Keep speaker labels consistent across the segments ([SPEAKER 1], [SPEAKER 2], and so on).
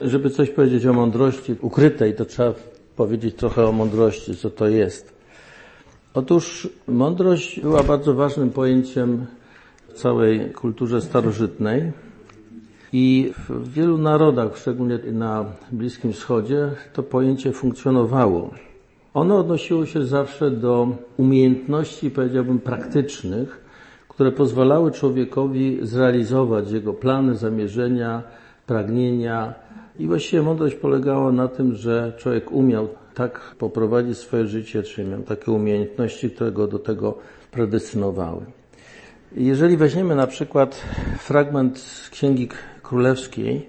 [SPEAKER 1] Żeby coś powiedzieć o mądrości ukrytej, to trzeba powiedzieć trochę o mądrości, co to jest. Otóż mądrość była bardzo ważnym pojęciem w całej kulturze starożytnej i w wielu narodach, szczególnie na Bliskim Wschodzie, to pojęcie funkcjonowało. Ono odnosiło się zawsze do umiejętności, powiedziałbym, praktycznych, które pozwalały człowiekowi zrealizować jego plany, zamierzenia, pragnienia. I właściwie mądrość polegała na tym, że człowiek umiał tak poprowadzić swoje życie, czy miał takie umiejętności, które go do tego predestynowały. Jeżeli weźmiemy na przykład fragment z Księgi Królewskiej,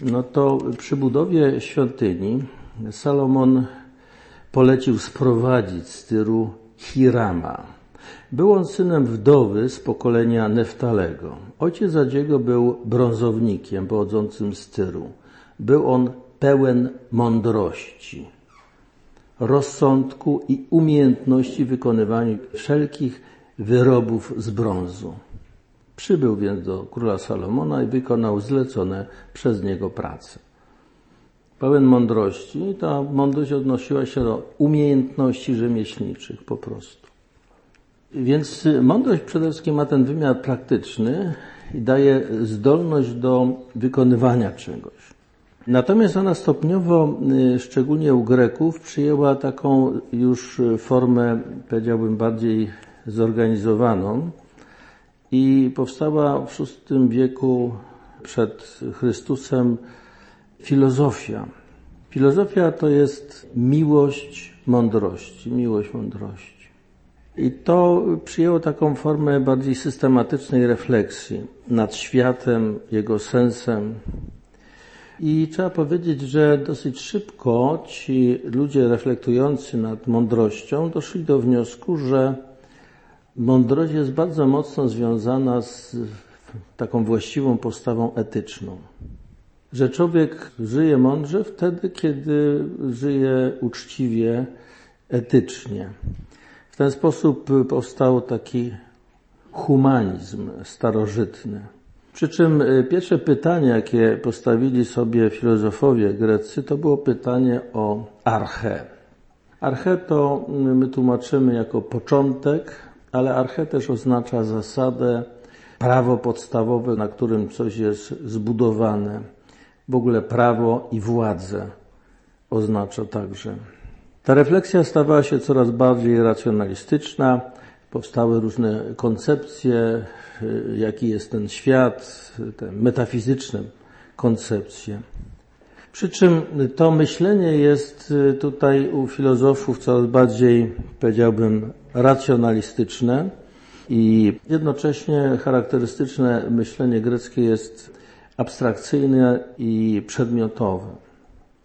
[SPEAKER 1] no to przy budowie świątyni Salomon polecił sprowadzić z Tyru Hirama. Był on synem wdowy z pokolenia Neftalego. Ojciec Zadziego był brązownikiem pochodzącym z Tyru. Był on pełen mądrości, rozsądku i umiejętności w wykonywaniu wszelkich wyrobów z brązu. Przybył więc do króla Salomona i wykonał zlecone przez niego prace. Pełen mądrości, ta mądrość odnosiła się do umiejętności rzemieślniczych po prostu. Więc mądrość przede wszystkim ma ten wymiar praktyczny i daje zdolność do wykonywania czegoś. Natomiast ona stopniowo, y, szczególnie u Greków, przyjęła taką już formę, powiedziałbym, bardziej zorganizowaną i powstała w VI wieku przed Chrystusem filozofia. Filozofia to jest miłość mądrości, miłość mądrości. I to przyjęło taką formę bardziej systematycznej refleksji nad światem, jego sensem. I trzeba powiedzieć, że dosyć szybko ci ludzie reflektujący nad mądrością doszli do wniosku, że mądrość jest bardzo mocno związana z taką właściwą postawą etyczną. Że człowiek żyje mądrze wtedy, kiedy żyje uczciwie, etycznie. W ten sposób powstał taki humanizm starożytny. Przy czym y, pierwsze pytanie, jakie postawili sobie filozofowie grecy, to było pytanie o arche. Arche to y, my tłumaczymy jako początek, ale arche też oznacza zasadę, prawo podstawowe, na którym coś jest zbudowane. W ogóle prawo i władzę oznacza także. Ta refleksja stawała się coraz bardziej racjonalistyczna, powstały różne koncepcje, y, jaki jest ten świat, te metafizyczne koncepcje. Przy czym to myślenie jest y, tutaj u filozofów coraz bardziej, powiedziałbym, racjonalistyczne i jednocześnie charakterystyczne myślenie greckie jest abstrakcyjne i przedmiotowe.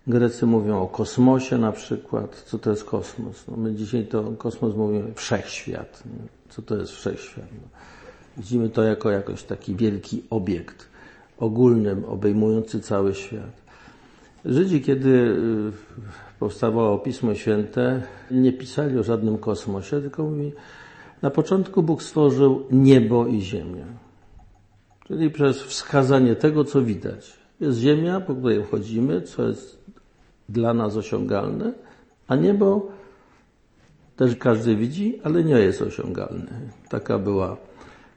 [SPEAKER 1] Grecy mówią o kosmosie na przykład. Co to jest kosmos? No my dzisiaj to kosmos mówimy wszechświat. Co to jest wszechświat? No widzimy to jako jakoś taki wielki obiekt ogólny, obejmujący cały świat. Żydzi, kiedy y, powstawało Pismo Święte, nie pisali o żadnym kosmosie, tylko mówi, na początku Bóg stworzył niebo i ziemię. Czyli przez wskazanie tego, co widać. Jest ziemia, po której wchodzimy, co jest dla nas osiągalne, a niebo też każdy widzi, ale nie jest osiągalne. Taka była,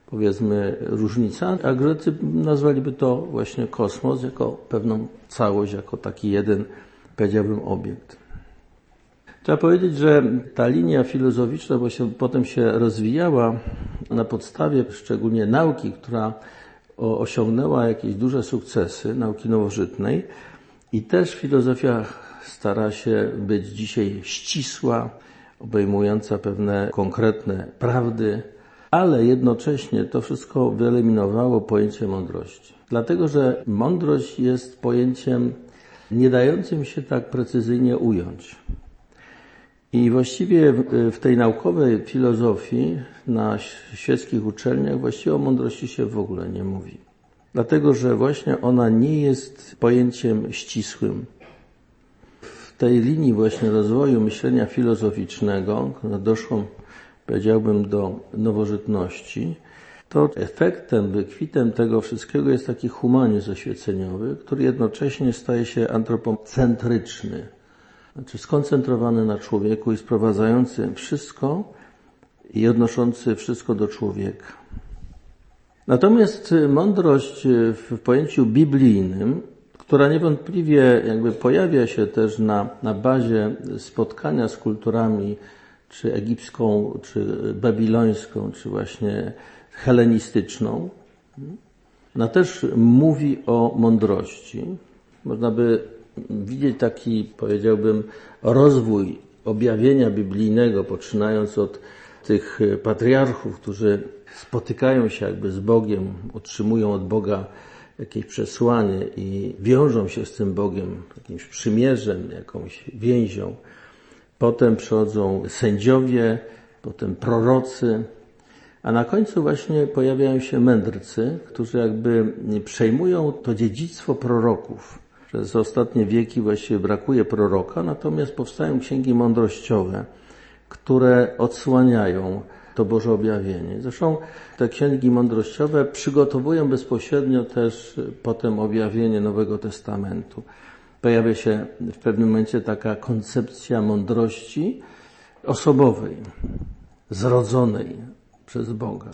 [SPEAKER 1] powiedzmy, różnica, a Grecy nazwaliby to właśnie kosmos jako pewną całość, jako taki jeden, powiedziałbym, obiekt. Trzeba powiedzieć, że ta linia filozoficzna, się potem się rozwijała na podstawie szczególnie nauki, która osiągnęła jakieś duże sukcesy, nauki nowożytnej, i też filozofia stara się być dzisiaj ścisła, obejmująca pewne konkretne prawdy, ale jednocześnie to wszystko wyeliminowało pojęcie mądrości. Dlatego, że mądrość jest pojęciem nie dającym się tak precyzyjnie ująć. I właściwie w tej naukowej filozofii na świeckich uczelniach właściwie o mądrości się w ogóle nie mówi. Dlatego, że właśnie ona nie jest pojęciem ścisłym. W tej linii właśnie rozwoju myślenia filozoficznego, doszło, powiedziałbym, do nowożytności, to efektem, wykwitem tego wszystkiego jest taki humanizm oświeceniowy, który jednocześnie staje się antropocentryczny, znaczy skoncentrowany na człowieku i sprowadzający wszystko i odnoszący wszystko do człowieka. Natomiast mądrość w pojęciu biblijnym, która niewątpliwie jakby pojawia się też na, na bazie spotkania z kulturami, czy egipską, czy babilońską, czy właśnie helenistyczną, ona też mówi o mądrości. Można by widzieć taki, powiedziałbym, rozwój objawienia biblijnego, poczynając od tych patriarchów, którzy spotykają się jakby z Bogiem, otrzymują od Boga jakieś przesłanie i wiążą się z tym Bogiem jakimś przymierzem, jakąś więzią. Potem przychodzą sędziowie, potem prorocy, a na końcu właśnie pojawiają się mędrcy, którzy jakby przejmują to dziedzictwo proroków. Przez ostatnie wieki właściwie brakuje proroka, natomiast powstają księgi mądrościowe, które odsłaniają to Boże objawienie. Zresztą te księgi mądrościowe przygotowują bezpośrednio też potem objawienie Nowego Testamentu. Pojawia się w pewnym momencie taka koncepcja mądrości osobowej, zrodzonej przez Boga.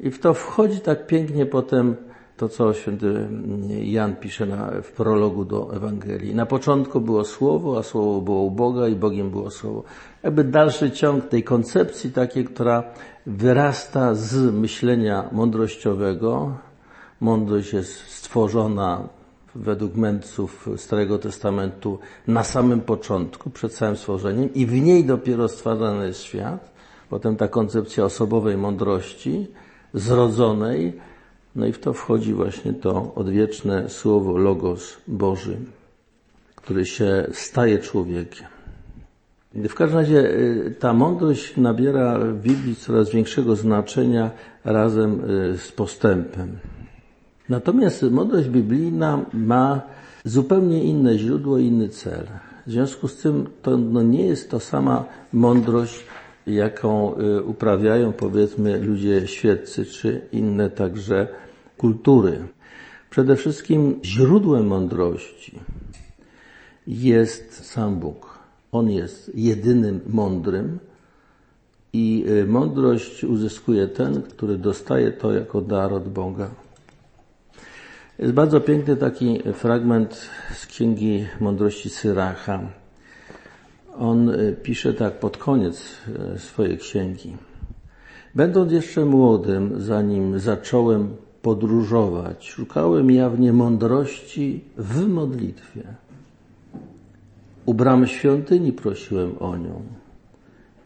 [SPEAKER 1] I w to wchodzi tak pięknie potem to, co święty Jan pisze na, w prologu do Ewangelii. Na początku było Słowo, a Słowo było u Boga i Bogiem było Słowo. Jakby dalszy ciąg tej koncepcji takiej, która wyrasta z myślenia mądrościowego. Mądrość jest stworzona według mędrców Starego Testamentu na samym początku, przed całym stworzeniem i w niej dopiero stwarzany jest świat. Potem ta koncepcja osobowej mądrości, zrodzonej, no i w to wchodzi właśnie to odwieczne słowo Logos Boży, który się staje człowiekiem. W każdym razie y, ta mądrość nabiera w Biblii coraz większego znaczenia razem y, z postępem. Natomiast mądrość biblijna ma zupełnie inne źródło, inny cel. W związku z tym to no, nie jest to sama mądrość, jaką y, uprawiają powiedzmy ludzie świeccy czy inne także kultury. Przede wszystkim źródłem mądrości jest sam Bóg. On jest jedynym mądrym i y, mądrość uzyskuje ten, który dostaje to jako dar od Boga. Jest bardzo piękny taki fragment z Księgi Mądrości Syracha. On y, pisze tak pod koniec y, swojej księgi. Będąc jeszcze młodym, zanim zacząłem podróżować, szukałem jawnie mądrości w modlitwie. U bram świątyni prosiłem o nią.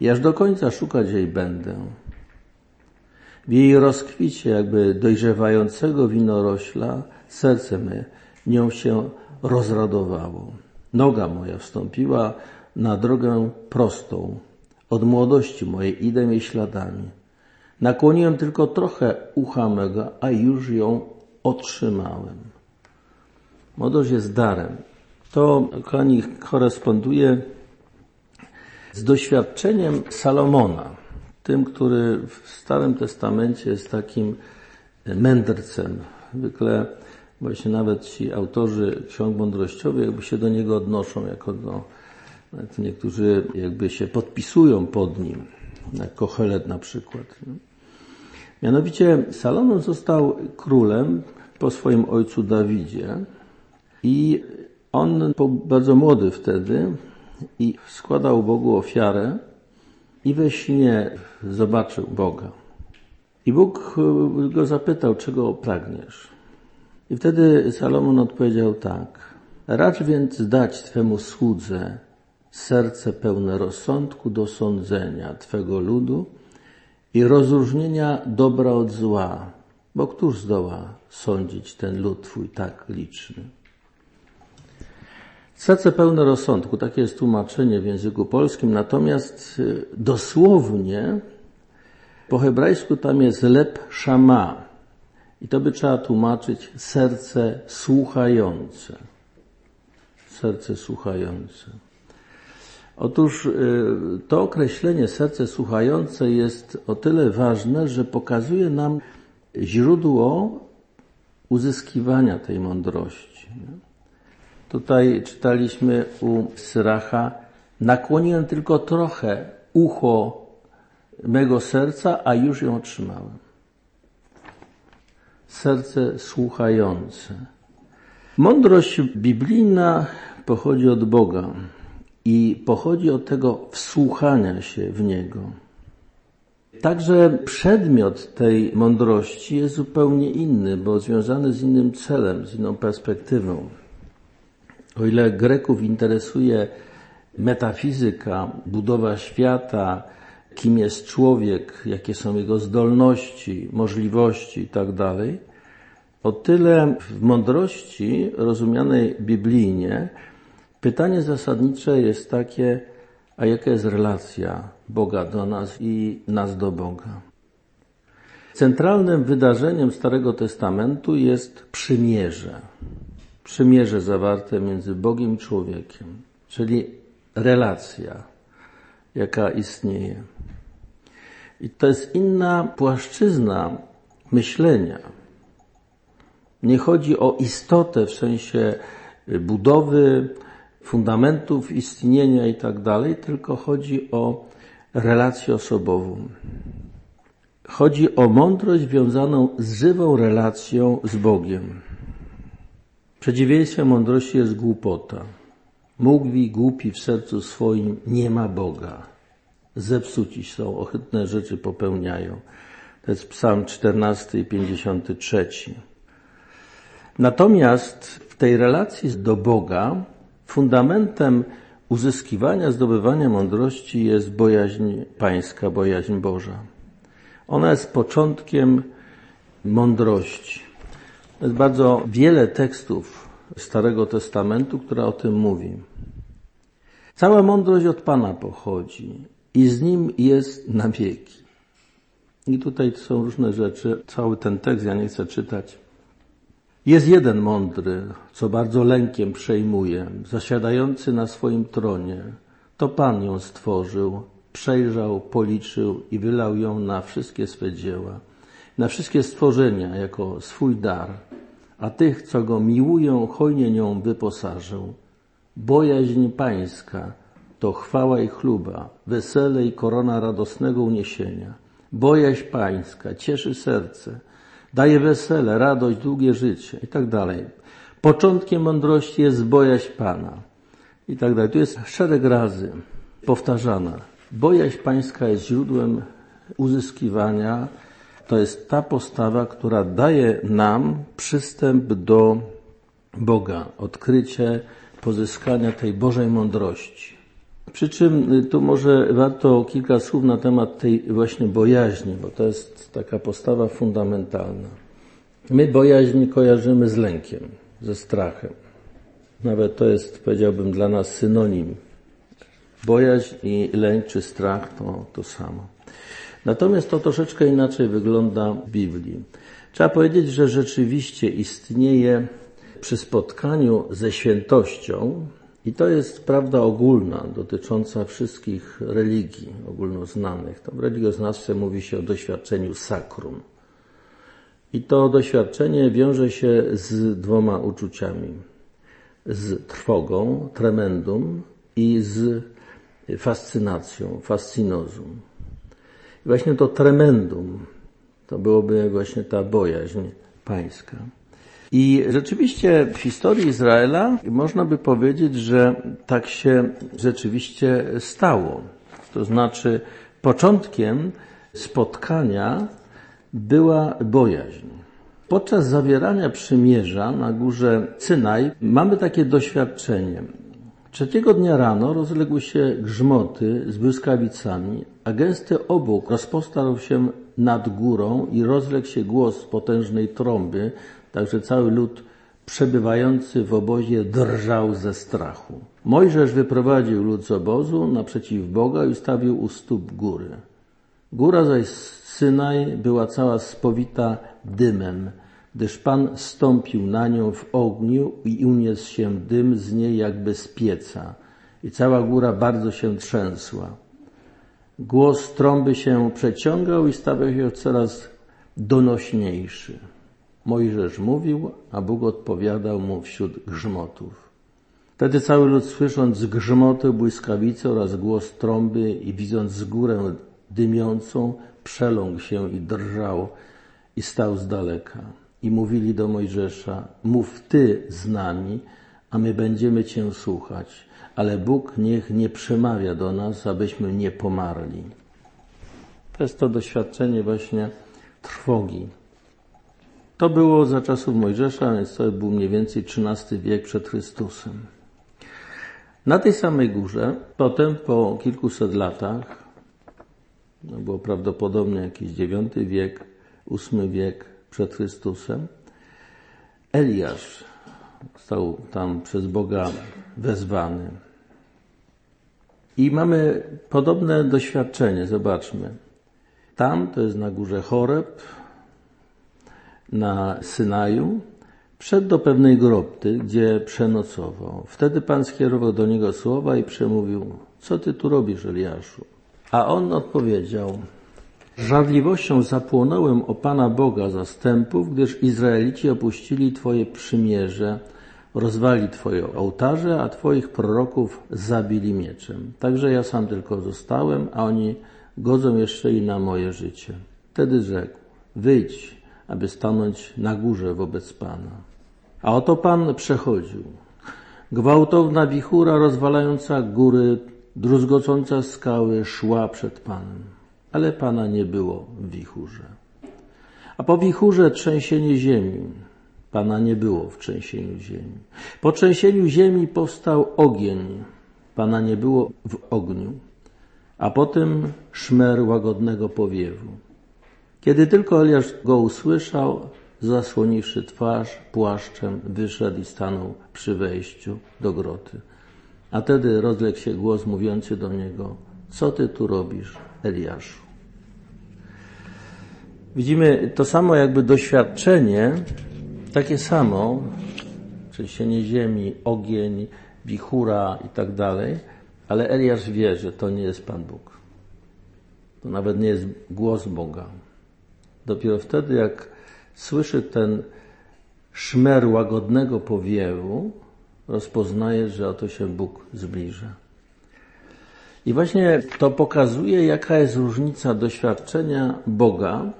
[SPEAKER 1] I aż do końca szukać jej będę. W jej rozkwicie, jakby dojrzewającego winorośla, serce me nią się rozradowało. Noga moja wstąpiła na drogę prostą. Od młodości mojej idę jej śladami. Nakłoniłem tylko trochę ucha mego, a już ją otrzymałem. Młodość jest darem. To, kochani, koresponduje z doświadczeniem Salomona, tym, który w Starym Testamencie jest takim mędrcem. Zwykle właśnie nawet ci autorzy ksiąg mądrościowych jakby się do niego odnoszą jako do, niektórzy jakby się podpisują pod nim, jak Kochelet na przykład. Mianowicie Salomon został królem po swoim ojcu Dawidzie i on był bardzo młody wtedy i składał Bogu ofiarę i we śnie zobaczył Boga. I Bóg go zapytał, czego pragniesz. I wtedy Salomon odpowiedział tak. Racz więc dać Twemu słudze serce pełne rozsądku do sądzenia Twego ludu i rozróżnienia dobra od zła, bo któż zdoła sądzić ten lud Twój tak liczny? Serce pełne rozsądku, takie jest tłumaczenie w języku polskim, natomiast y, dosłownie po hebrajsku tam jest lep shama i to by trzeba tłumaczyć serce słuchające. Serce słuchające. Otóż y, to określenie serce słuchające jest o tyle ważne, że pokazuje nam źródło uzyskiwania tej mądrości. Tutaj czytaliśmy u Syracha, nakłoniłem tylko trochę ucho mego serca, a już ją otrzymałem. Serce słuchające. Mądrość biblijna pochodzi od Boga i pochodzi od tego wsłuchania się w Niego. Także przedmiot tej mądrości jest zupełnie inny, bo związany z innym celem, z inną perspektywą. O ile Greków interesuje metafizyka, budowa świata, kim jest człowiek, jakie są jego zdolności, możliwości itd., o tyle w mądrości rozumianej biblijnie pytanie zasadnicze jest takie, a jaka jest relacja Boga do nas i nas do Boga? Centralnym wydarzeniem Starego Testamentu jest przymierze. Przymierze zawarte między Bogiem i człowiekiem, czyli relacja, jaka istnieje. I to jest inna płaszczyzna myślenia. Nie chodzi o istotę w sensie budowy, fundamentów istnienia i tak dalej, tylko chodzi o relację osobową. Chodzi o mądrość związaną z żywą relacją z Bogiem. Przeciwieństwem mądrości jest głupota. Mówi głupi w sercu swoim, nie ma Boga. Zepsuci są, ohydne rzeczy popełniają. To jest psalm 14 i 53. Natomiast w tej relacji do Boga fundamentem uzyskiwania, zdobywania mądrości jest bojaźń pańska, bojaźń Boża. Ona jest początkiem mądrości. Jest bardzo wiele tekstów Starego Testamentu, które o tym mówi. Cała mądrość od Pana pochodzi i z Nim jest na wieki. I tutaj są różne rzeczy. Cały ten tekst ja nie chcę czytać. Jest jeden mądry, co bardzo lękiem przejmuje, zasiadający na swoim tronie. To Pan ją stworzył, przejrzał, policzył i wylał ją na wszystkie swe dzieła, na wszystkie stworzenia jako swój dar, a tych, co go miłują, hojnie nią wyposażył. Bojaźń pańska to chwała i chluba, wesele i korona radosnego uniesienia. Bojaźń pańska cieszy serce, daje wesele, radość, długie życie i tak dalej. Początkiem mądrości jest bojaźń Pana i tak dalej. Tu jest szereg razy powtarzana. Bojaźń Pańska jest źródłem uzyskiwania. To jest ta postawa, która daje nam przystęp do Boga, odkrycie pozyskania tej Bożej mądrości. Przy czym tu może warto kilka słów na temat tej właśnie bojaźni, bo to jest taka postawa fundamentalna. My bojaźń kojarzymy z lękiem, ze strachem. Nawet to jest, powiedziałbym, dla nas synonim. Bojaźń i lęk czy strach to to samo. Natomiast to troszeczkę inaczej wygląda w Biblii. Trzeba powiedzieć, że rzeczywiście istnieje przy spotkaniu ze świętością, i to jest prawda ogólna, dotycząca wszystkich religii ogólnoznanych. Tam w religioznawstwie mówi się o doświadczeniu sakrum. I to doświadczenie wiąże się z dwoma uczuciami. Z trwogą, tremendum i z fascynacją, fascinozum. I właśnie to tremendum to byłoby właśnie ta bojaźń pańska. I rzeczywiście w historii Izraela można by powiedzieć, że tak się rzeczywiście stało. To znaczy, początkiem spotkania była bojaźń. Podczas zawierania przymierza na górze Cynaj mamy takie doświadczenie. Trzeciego dnia rano rozległy się grzmoty z błyskawicami, a gęsty obłok rozpostarł się nad górą i rozległ się głos potężnej trąby, Także cały lud przebywający w obozie drżał ze strachu. Mojżesz wyprowadził lud z obozu naprzeciw Boga i ustawił u stóp góry. Góra zaś Synaj była cała spowita dymem, gdyż Pan stąpił na nią w ogniu i uniósł się dym z niej jakby z pieca i cała góra bardzo się trzęsła. Głos trąby się przeciągał i stawał się coraz donośniejszy. Mojżesz mówił, a Bóg odpowiadał mu wśród grzmotów. Wtedy cały lud słysząc grzmoty, błyskawice oraz głos trąby i widząc górę dymiącą, przeląkł się i drżał i stał z daleka. I mówili do Mojżesza, mów Ty z nami, a my będziemy Cię słuchać, ale Bóg niech nie przemawia do nas, abyśmy nie pomarli. To jest to doświadczenie właśnie trwogi. To było za czasów Mojżesza, więc to był mniej więcej XIII wiek przed Chrystusem. Na tej samej górze, potem po kilkuset latach, no było prawdopodobnie jakiś IX wiek, VIII wiek przed Chrystusem, Eliasz został tam przez Boga wezwany. I mamy podobne doświadczenie, zobaczmy. Tam, to jest na górze Choreb, na Synaju, wszedł do pewnej grobty, gdzie przenocował. Wtedy Pan skierował do niego słowa i przemówił, co ty tu robisz, Eliaszu? A on odpowiedział, żarliwością zapłonąłem o Pana Boga zastępów, gdyż Izraelici opuścili Twoje przymierze, rozwali Twoje ołtarze, a Twoich proroków zabili mieczem. Także ja sam tylko zostałem, a oni godzą jeszcze i na moje życie. Wtedy rzekł, wyjdź, aby stanąć na górze wobec Pana. A oto Pan przechodził. Gwałtowna wichura rozwalająca góry, druzgocąca skały szła przed Panem, ale Pana nie było w wichurze. A po wichurze trzęsienie ziemi. Pana nie było w trzęsieniu ziemi. Po trzęsieniu ziemi powstał ogień. Pana nie było w ogniu. A potem szmer łagodnego powiewu. Kiedy tylko Eliasz go usłyszał, zasłoniwszy twarz płaszczem, wyszedł i stanął przy wejściu do groty. A wtedy rozległ się głos mówiący do niego, co ty tu robisz, Eliaszu? Widzimy to samo jakby doświadczenie, takie samo, trzęsienie ziemi, ogień, wichura i tak dalej, ale Eliasz wie, że to nie jest Pan Bóg. To nawet nie jest głos Boga. Dopiero wtedy, jak słyszy ten szmer łagodnego powiewu, rozpoznaje, że oto się Bóg zbliża. I właśnie to pokazuje, jaka jest różnica doświadczenia Boga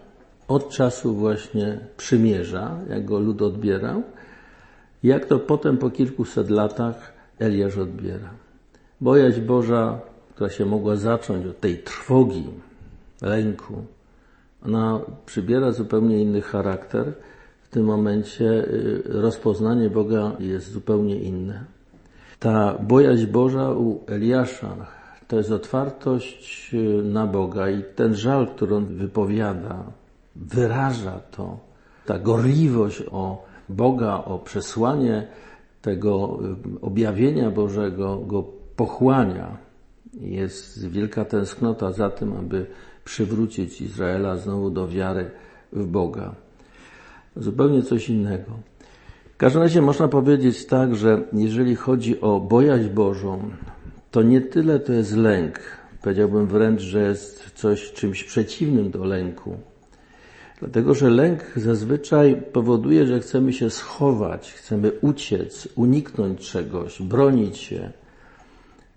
[SPEAKER 1] od czasu właśnie przymierza, jak go lud odbierał, jak to potem po kilkuset latach Eliasz odbiera. Bojaźń Boża, która się mogła zacząć od tej trwogi, lęku, ona przybiera zupełnie inny charakter. W tym momencie y, rozpoznanie Boga jest zupełnie inne. Ta bojaźń Boża u Eliasza to jest otwartość y, na Boga i ten żal, który on wypowiada, wyraża to. Ta gorliwość o Boga, o przesłanie tego y, objawienia Bożego go pochłania. Jest wielka tęsknota za tym, aby przywrócić Izraela znowu do wiary w Boga. Zupełnie coś innego. W każdym razie można powiedzieć tak, że jeżeli chodzi o bojaźń Bożą, to nie tyle to jest lęk. Powiedziałbym wręcz, że jest coś czymś przeciwnym do lęku. Dlatego, że lęk zazwyczaj powoduje, że chcemy się schować, chcemy uciec, uniknąć czegoś, bronić się.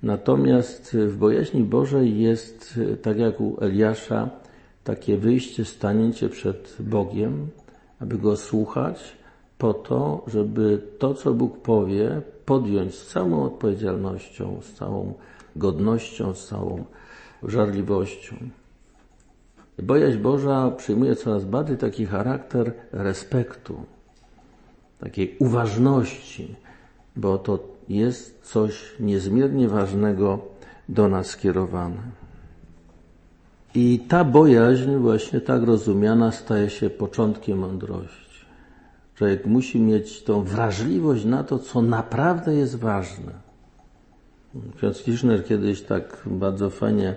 [SPEAKER 1] Natomiast w bojaźni Bożej jest, tak jak u Eliasza, takie wyjście, stanięcie przed Bogiem, aby Go słuchać, po to, żeby to, co Bóg powie, podjąć z całą odpowiedzialnością, z całą godnością, z całą żarliwością. Bojaźń Boża przyjmuje coraz bardziej taki charakter respektu, takiej uważności, bo to jest coś niezmiernie ważnego do nas skierowane. I ta bojaźń, właśnie tak rozumiana, staje się początkiem mądrości. Człowiek musi mieć tą wrażliwość na to, co naprawdę jest ważne. Ksiądz Kiszner kiedyś tak bardzo fajnie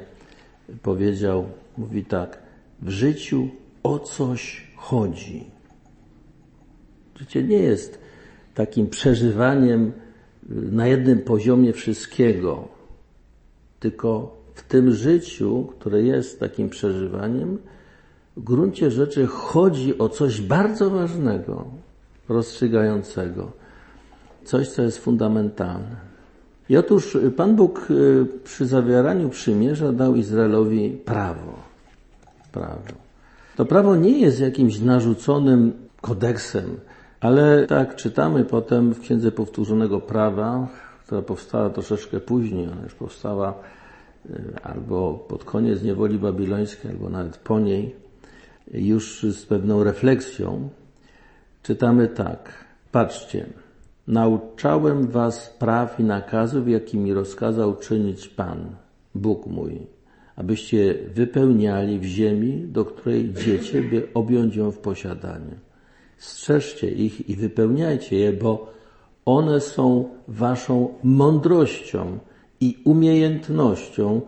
[SPEAKER 1] powiedział, mówi tak, w życiu o coś chodzi. Życie nie jest takim przeżywaniem na jednym poziomie wszystkiego, tylko w tym życiu, które jest takim przeżywaniem, w gruncie rzeczy chodzi o coś bardzo ważnego, rozstrzygającego, coś, co jest fundamentalne. I otóż Pan Bóg y, przy zawieraniu przymierza dał Izraelowi prawo. Prawo. To prawo nie jest jakimś narzuconym kodeksem, ale tak czytamy potem w Księdze Powtórzonego Prawa, która powstała troszeczkę później, ona już powstała y, albo pod koniec niewoli babilońskiej, albo nawet po niej, już z pewną refleksją, czytamy tak. Patrzcie, nauczałem was praw i nakazów, jakimi rozkazał czynić Pan, Bóg mój, abyście wypełniali w ziemi, do której idziecie, by objąć ją w posiadanie. Strzeżcie ich i wypełniajcie je, bo one są waszą mądrością i umiejętnością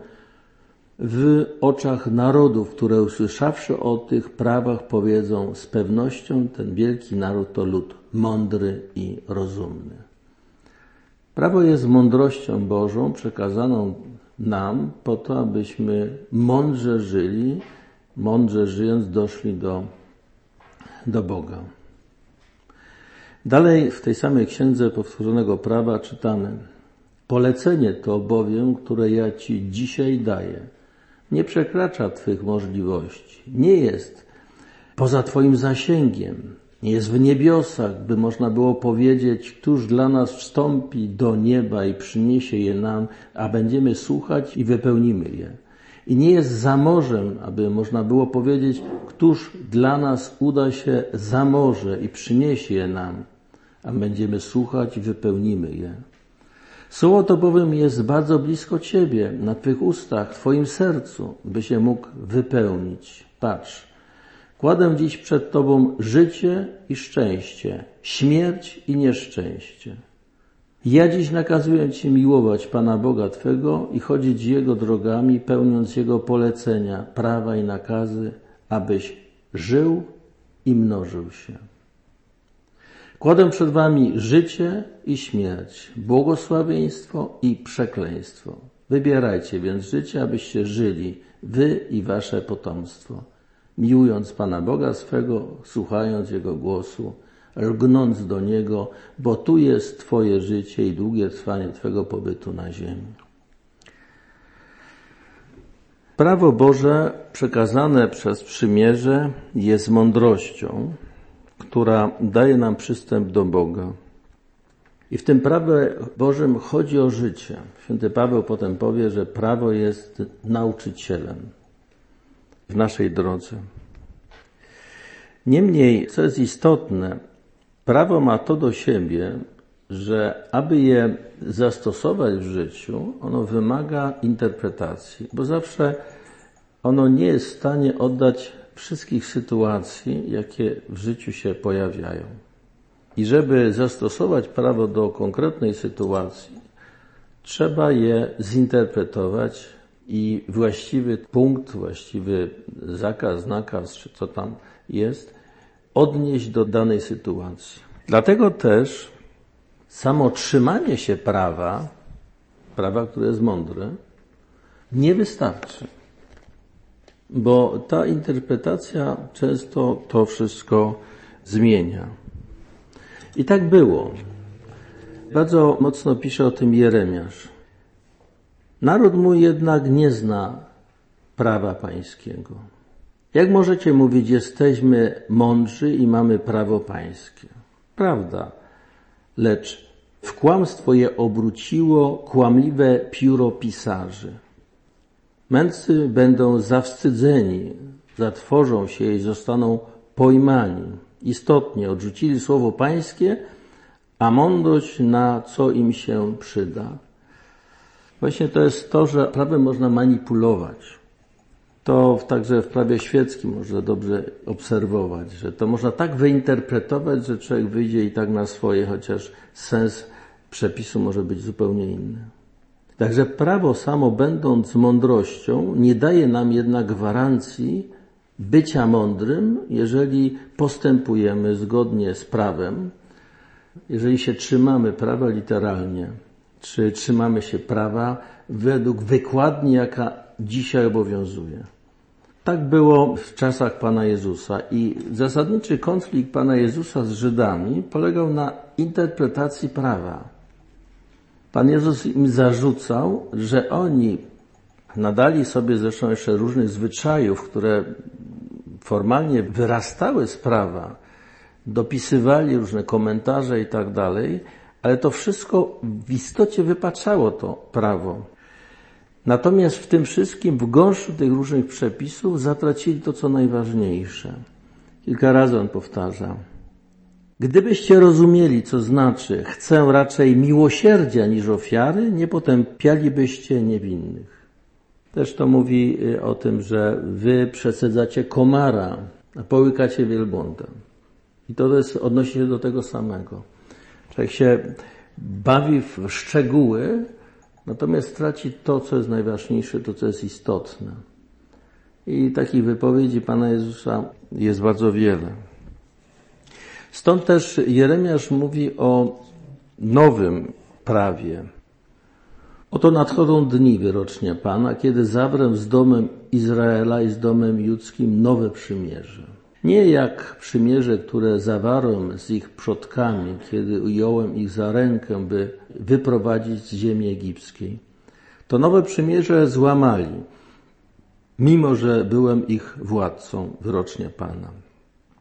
[SPEAKER 1] w oczach narodów, które usłyszawszy o tych prawach powiedzą z pewnością ten wielki naród to lud mądry i rozumny. Prawo jest mądrością Bożą przekazaną nam po to, abyśmy mądrze żyli, mądrze żyjąc doszli do, do Boga. Dalej w tej samej księdze powtórzonego prawa czytamy Polecenie to bowiem, które ja Ci dzisiaj daję, nie przekracza Twych możliwości, nie jest poza Twoim zasięgiem, nie jest w niebiosach, by można było powiedzieć, któż dla nas wstąpi do nieba i przyniesie je nam, a będziemy słuchać i wypełnimy je. I nie jest za morzem, aby można było powiedzieć, któż dla nas uda się za morze i przyniesie je nam, a będziemy słuchać i wypełnimy je. Słowo to bowiem jest bardzo blisko Ciebie, na Twych ustach, Twoim sercu, by się mógł wypełnić. Patrz, kładę dziś przed Tobą życie i szczęście, śmierć i nieszczęście. Ja dziś nakazuję Ci miłować Pana Boga Twego i chodzić Jego drogami, pełniąc Jego polecenia, prawa i nakazy, abyś żył i mnożył się. Kładę przed wami życie i śmierć, błogosławieństwo i przekleństwo. Wybierajcie więc życie, abyście żyli, wy i wasze potomstwo, miłując Pana Boga swego, słuchając Jego głosu, lgnąc do Niego, bo tu jest Twoje życie i długie trwanie Twego pobytu na ziemi. Prawo Boże przekazane przez przymierze jest mądrością, która daje nam przystęp do Boga. I w tym prawie Bożym chodzi o życie. Święty Paweł potem powie, że prawo jest nauczycielem w naszej drodze. Niemniej, co jest istotne, prawo ma to do siebie, że aby je zastosować w życiu, ono wymaga interpretacji, bo zawsze ono nie jest w stanie oddać wszystkich sytuacji, jakie w życiu się pojawiają. I żeby zastosować prawo do konkretnej sytuacji, trzeba je zinterpretować i właściwy punkt, właściwy zakaz, nakaz, czy co tam jest, odnieść do danej sytuacji. Dlatego też samo trzymanie się prawa, prawa, które jest mądre, nie wystarczy bo ta interpretacja często to wszystko zmienia. I tak było. Bardzo mocno pisze o tym Jeremiasz. Naród mój jednak nie zna prawa pańskiego. Jak możecie mówić, jesteśmy mądrzy i mamy prawo pańskie? Prawda, lecz w kłamstwo je obróciło kłamliwe pióro pisarzy. Mędrcy będą zawstydzeni, zatworzą się i zostaną pojmani. Istotnie odrzucili słowo pańskie, a mądrość na co im się przyda. Właśnie to jest to, że prawem można manipulować. To także w prawie świeckim można dobrze obserwować, że to można tak wyinterpretować, że człowiek wyjdzie i tak na swoje, chociaż sens przepisu może być zupełnie inny. Także prawo samo, będąc mądrością, nie daje nam jednak gwarancji bycia mądrym, jeżeli postępujemy zgodnie z prawem, jeżeli się trzymamy prawa literalnie, czy trzymamy się prawa według wykładni, jaka dzisiaj obowiązuje. Tak było w czasach Pana Jezusa i zasadniczy konflikt Pana Jezusa z Żydami polegał na interpretacji prawa. Pan Jezus im zarzucał, że oni nadali sobie zresztą jeszcze różnych zwyczajów, które formalnie wyrastały z prawa, dopisywali różne komentarze i tak dalej, ale to wszystko w istocie wypaczało to prawo. Natomiast w tym wszystkim, w gąszczu tych różnych przepisów, zatracili to, co najważniejsze. Kilka razy on powtarza. Gdybyście rozumieli, co znaczy chcę raczej miłosierdzia niż ofiary, nie potępialibyście niewinnych. Też to mówi y, o tym, że wy przesadzacie komara, a połykacie wielbłąda. I to jest, odnosi się do tego samego. Człowiek się bawi w szczegóły, natomiast traci to, co jest najważniejsze, to, co jest istotne. I takich wypowiedzi Pana Jezusa jest bardzo wiele. Stąd też Jeremiasz mówi o nowym prawie. Oto nadchodzą dni wyrocznie Pana, kiedy zawrę z domem Izraela i z domem judzkim nowe przymierze. Nie jak przymierze, które zawarłem z ich przodkami, kiedy ująłem ich za rękę, by wyprowadzić z ziemi egipskiej. To nowe przymierze złamali, mimo że byłem ich władcą, wyrocznie Pana.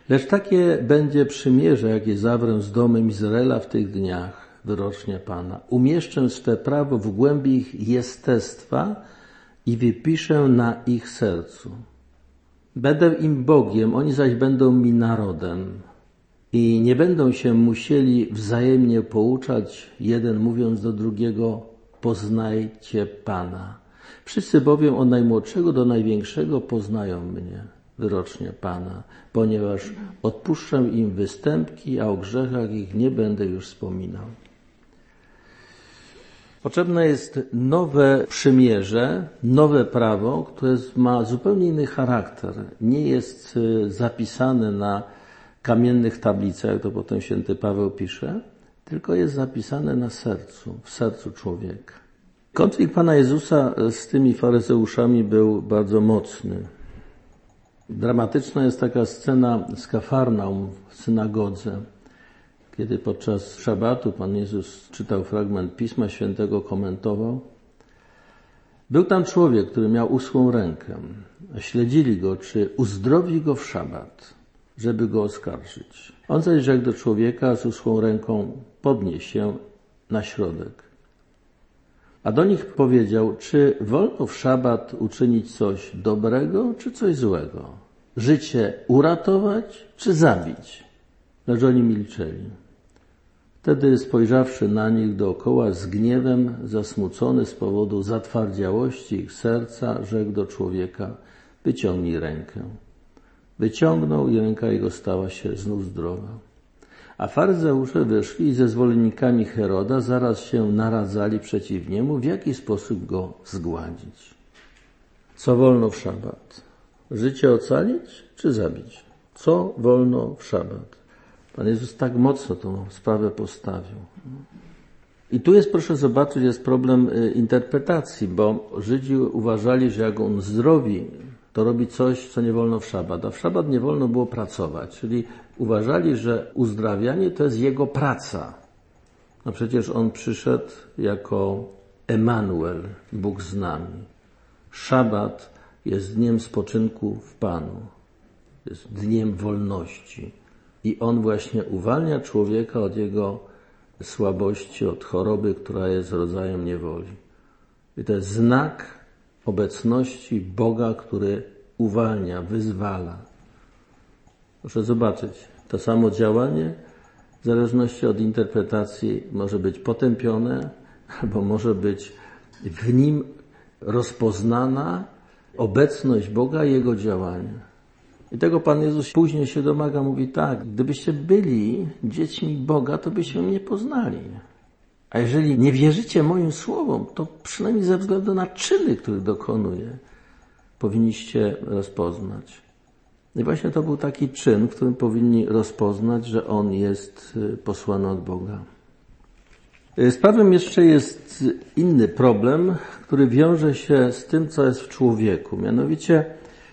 [SPEAKER 1] Lecz takie będzie przymierze, jakie zawrę z domem Izraela w tych dniach, wyrocznie Pana. Umieszczę swe prawo w głębi ich jestestwa i wypiszę na ich sercu. Będę im Bogiem, oni zaś będą mi narodem. I nie będą się musieli wzajemnie pouczać, jeden mówiąc do drugiego, poznajcie Pana. Wszyscy bowiem od najmłodszego do największego poznają mnie, wyrocznie Pana, ponieważ odpuszczę im występki, a o grzechach ich nie będę już wspominał. Potrzebne jest nowe przymierze, nowe prawo, które ma zupełnie inny charakter. Nie jest y, zapisane na kamiennych tablicach, jak to potem święty Paweł pisze, tylko jest zapisane na sercu, w sercu człowieka. Konflikt Pana Jezusa z tymi faryzeuszami był bardzo mocny. Dramatyczna jest taka scena z Kafarnaum w synagodze kiedy podczas szabatu Pan Jezus czytał fragment Pisma Świętego, komentował. Był tam człowiek, który miał uschłą rękę. Śledzili go, czy uzdrowi go w szabat, żeby go oskarżyć. On zaś rzekł do człowieka z uschłą ręką, podnieś się na środek. A do nich powiedział, czy wolno w szabat uczynić coś dobrego, czy coś złego? Życie uratować, czy zabić? Lecz oni milczeli. Wtedy spojrzawszy na nich dookoła z gniewem, zasmucony z powodu zatwardziałości ich serca, rzekł do człowieka, wyciągnij rękę. Wyciągnął i ręka jego stała się znów zdrowa. A faryzeusze wyszli i ze zwolennikami Heroda zaraz się naradzali przeciw niemu, w jaki sposób go zgładzić. Co wolno w szabat? Życie ocalić czy zabić? Co wolno w szabat? Pan Jezus tak mocno tą sprawę postawił. I tu jest, proszę zobaczyć, jest problem y, interpretacji, bo Żydzi uważali, że jak on zdrowi, to robi coś, co nie wolno w szabat, a w szabat nie wolno było pracować, czyli uważali, że uzdrawianie to jest jego praca. No przecież on przyszedł jako Emanuel, Bóg z nami. Szabat jest dniem spoczynku w Panu, jest dniem wolności. I on właśnie uwalnia człowieka od jego słabości, od choroby, która jest rodzajem niewoli. I to jest znak obecności Boga, który uwalnia, wyzwala. Proszę zobaczyć, to samo działanie w zależności od interpretacji może być potępione, albo może być w nim rozpoznana obecność Boga i Jego działania. I tego Pan Jezus później się domaga, mówi tak, gdybyście byli dziećmi Boga, to byście mnie poznali. A jeżeli nie wierzycie moim słowom, to przynajmniej ze względu na czyny, których dokonuję, powinniście rozpoznać. I właśnie to był taki czyn, w którym powinni rozpoznać, że On jest y, posłany od Boga. Y, Sprawem jeszcze jest inny problem, który wiąże się z tym, co jest w człowieku. Mianowicie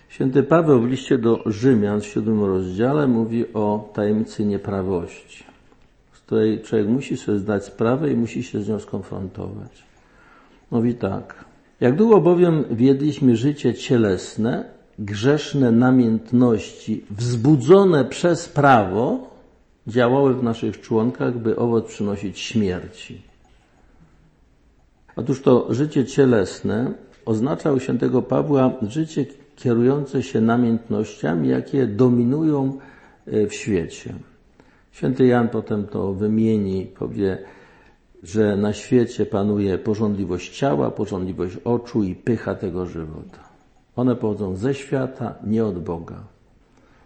[SPEAKER 1] Święty Paweł w liście do Rzymian w siódmym rozdziale mówi o tajemnicy nieprawości, z której człowiek musi sobie zdać sprawę i musi się z nią skonfrontować. Mówi tak. Jak długo bowiem wiedliśmy życie cielesne, grzeszne namiętności wzbudzone przez prawo działały w naszych członkach, by owoc przynosić śmierci. Otóż to życie cielesne oznacza u świętego Pawła życie kierujące się namiętnościami, jakie dominują e, w świecie. Święty Jan potem to wymieni, powie, że na świecie panuje porządliwość ciała, porządliwość oczu i pycha tego żywota. One pochodzą ze świata, nie od Boga.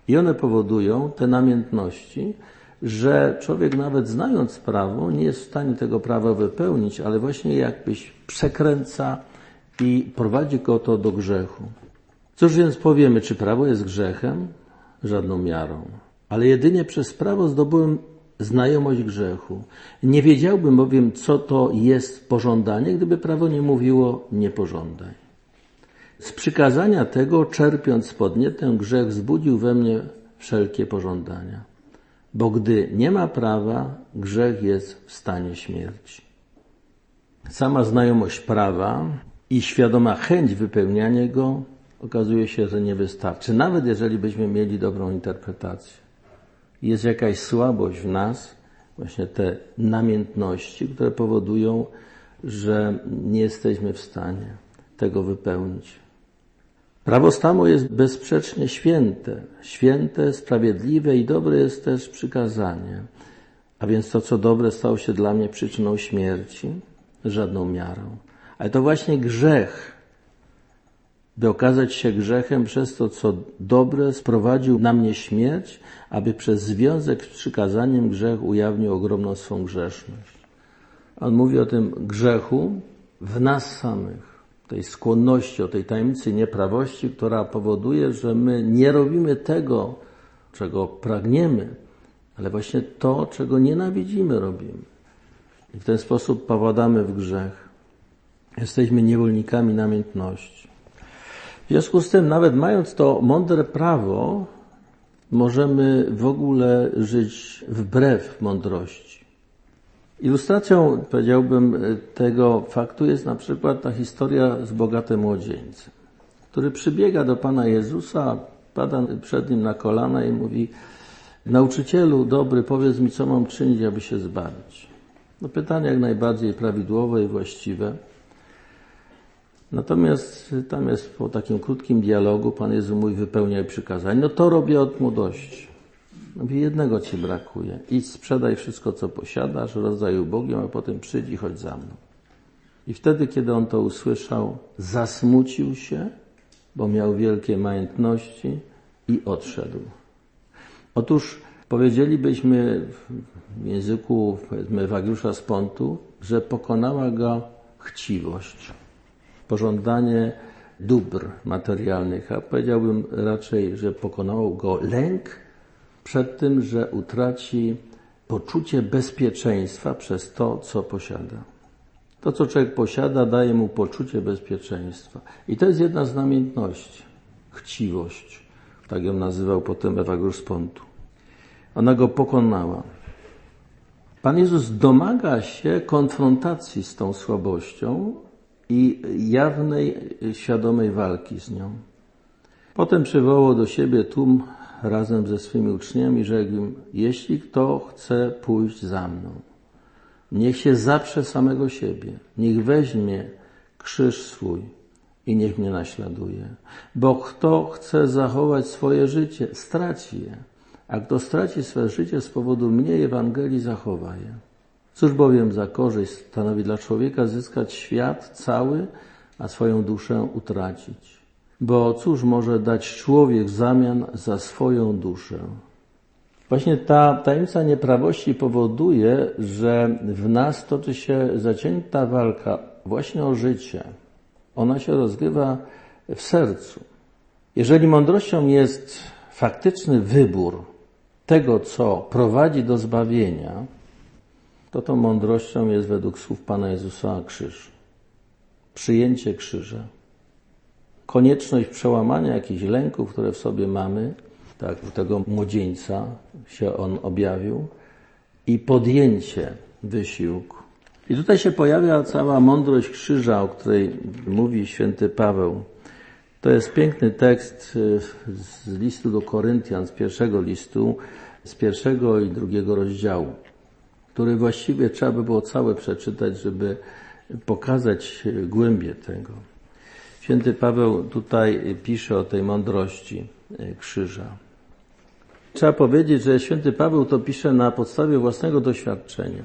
[SPEAKER 1] I one powodują te namiętności, że człowiek nawet znając prawo nie jest w stanie tego prawa wypełnić, ale właśnie jakbyś przekręca i prowadzi go to do grzechu. Cóż więc powiemy, czy prawo jest grzechem? Żadną miarą. Ale jedynie przez prawo zdobyłem znajomość grzechu. Nie wiedziałbym bowiem, co to jest pożądanie, gdyby prawo nie mówiło nie pożądaj. Z przykazania tego, czerpiąc podnietę, grzech wzbudził we mnie wszelkie pożądania. Bo gdy nie ma prawa, grzech jest w stanie śmierci. Sama znajomość prawa i świadoma chęć wypełniania go okazuje się, że nie wystarczy. Nawet jeżeli byśmy mieli dobrą interpretację. Jest jakaś słabość w nas, właśnie te namiętności, które powodują, że nie jesteśmy w stanie tego wypełnić. Prawo stanu jest bezsprzecznie święte. Święte, sprawiedliwe i dobre jest też przykazanie. A więc to, co dobre, stało się dla mnie przyczyną śmierci, żadną miarą. Ale to właśnie grzech, by okazać się grzechem przez to, co dobre, sprowadził na mnie śmierć, aby przez związek z przykazaniem grzech ujawnił ogromną swą grzeszność. On mówi o tym grzechu w nas samych tej skłonności, o tej tajemnicy nieprawości, która powoduje, że my nie robimy tego, czego pragniemy, ale właśnie to, czego nienawidzimy, robimy. I w ten sposób powadamy w grzech. Jesteśmy niewolnikami namiętności. Związku z tym, nawet mając to mądre prawo, możemy w ogóle żyć wbrew mądrości. Ilustracją, powiedziałbym, tego faktu jest na przykład ta historia z bogatym młodzieńcem, który przybiega do Pana Jezusa, pada przed Nim na kolana i mówi Nauczycielu dobry, powiedz mi, co mam czynić, aby się zbawić. No pytanie jak najbardziej prawidłowe i właściwe. Natomiast tam jest po takim krótkim dialogu Pan Jezus mówi, wypełniaj przykazań. No to robię od młodości. Mówi, jednego ci brakuje. Idź, sprzedaj wszystko, co posiadasz, rozdaj ubogim, a potem przyjdź i chodź za mną. I wtedy, kiedy on to usłyszał, zasmucił się, bo miał wielkie majątności i odszedł. Otóż powiedzielibyśmy w języku powiedzmy Ewagiusza z Pontu, że pokonała go chciwość, pożądanie dóbr materialnych, a powiedziałbym raczej, że pokonał go lęk przed tym, że utraci poczucie bezpieczeństwa przez to, co posiada. To, co człowiek posiada, daje mu poczucie bezpieczeństwa. I to jest jedna z namiętności. Chciwość. Tak ją nazywał potem Ewagrusz z Pontu. Ona go pokonała. Pan Jezus domaga się konfrontacji z tą słabością i jawnej, świadomej walki z nią. Potem przywołał do siebie tłum razem ze swymi uczniami, rzekł im, jeśli kto chce pójść za mną, niech się zaprze samego siebie, niech weźmie krzyż swój i niech mnie naśladuje. Bo kto chce zachować swoje życie, straci je, a kto straci swoje życie z powodu mnie Ewangelii, zachowa je. Cóż bowiem za korzyść stanowi dla człowieka zyskać świat cały, a swoją duszę utracić? Bo cóż może dać człowiek w zamian za swoją duszę? Właśnie ta tajemnica nieprawości powoduje, że w nas toczy się zacięta walka właśnie o życie. Ona się rozgrywa w sercu. Jeżeli mądrością jest faktyczny wybór tego, co prowadzi do zbawienia, to tą mądrością jest według słów Pana Jezusa krzyż. Przyjęcie krzyża konieczność przełamania jakichś lęków, które w sobie mamy, tak, u tego młodzieńca się on objawił, i podjęcie wysiłku. I tutaj się pojawia cała mądrość krzyża, o której mówi święty Paweł. To jest piękny tekst y, z listu do Koryntian, z pierwszego listu, z pierwszego i drugiego rozdziału, który właściwie trzeba by było całe przeczytać, żeby pokazać głębię tego. Święty Paweł tutaj pisze o tej mądrości y, krzyża. Trzeba powiedzieć, że święty Paweł to pisze na podstawie własnego doświadczenia.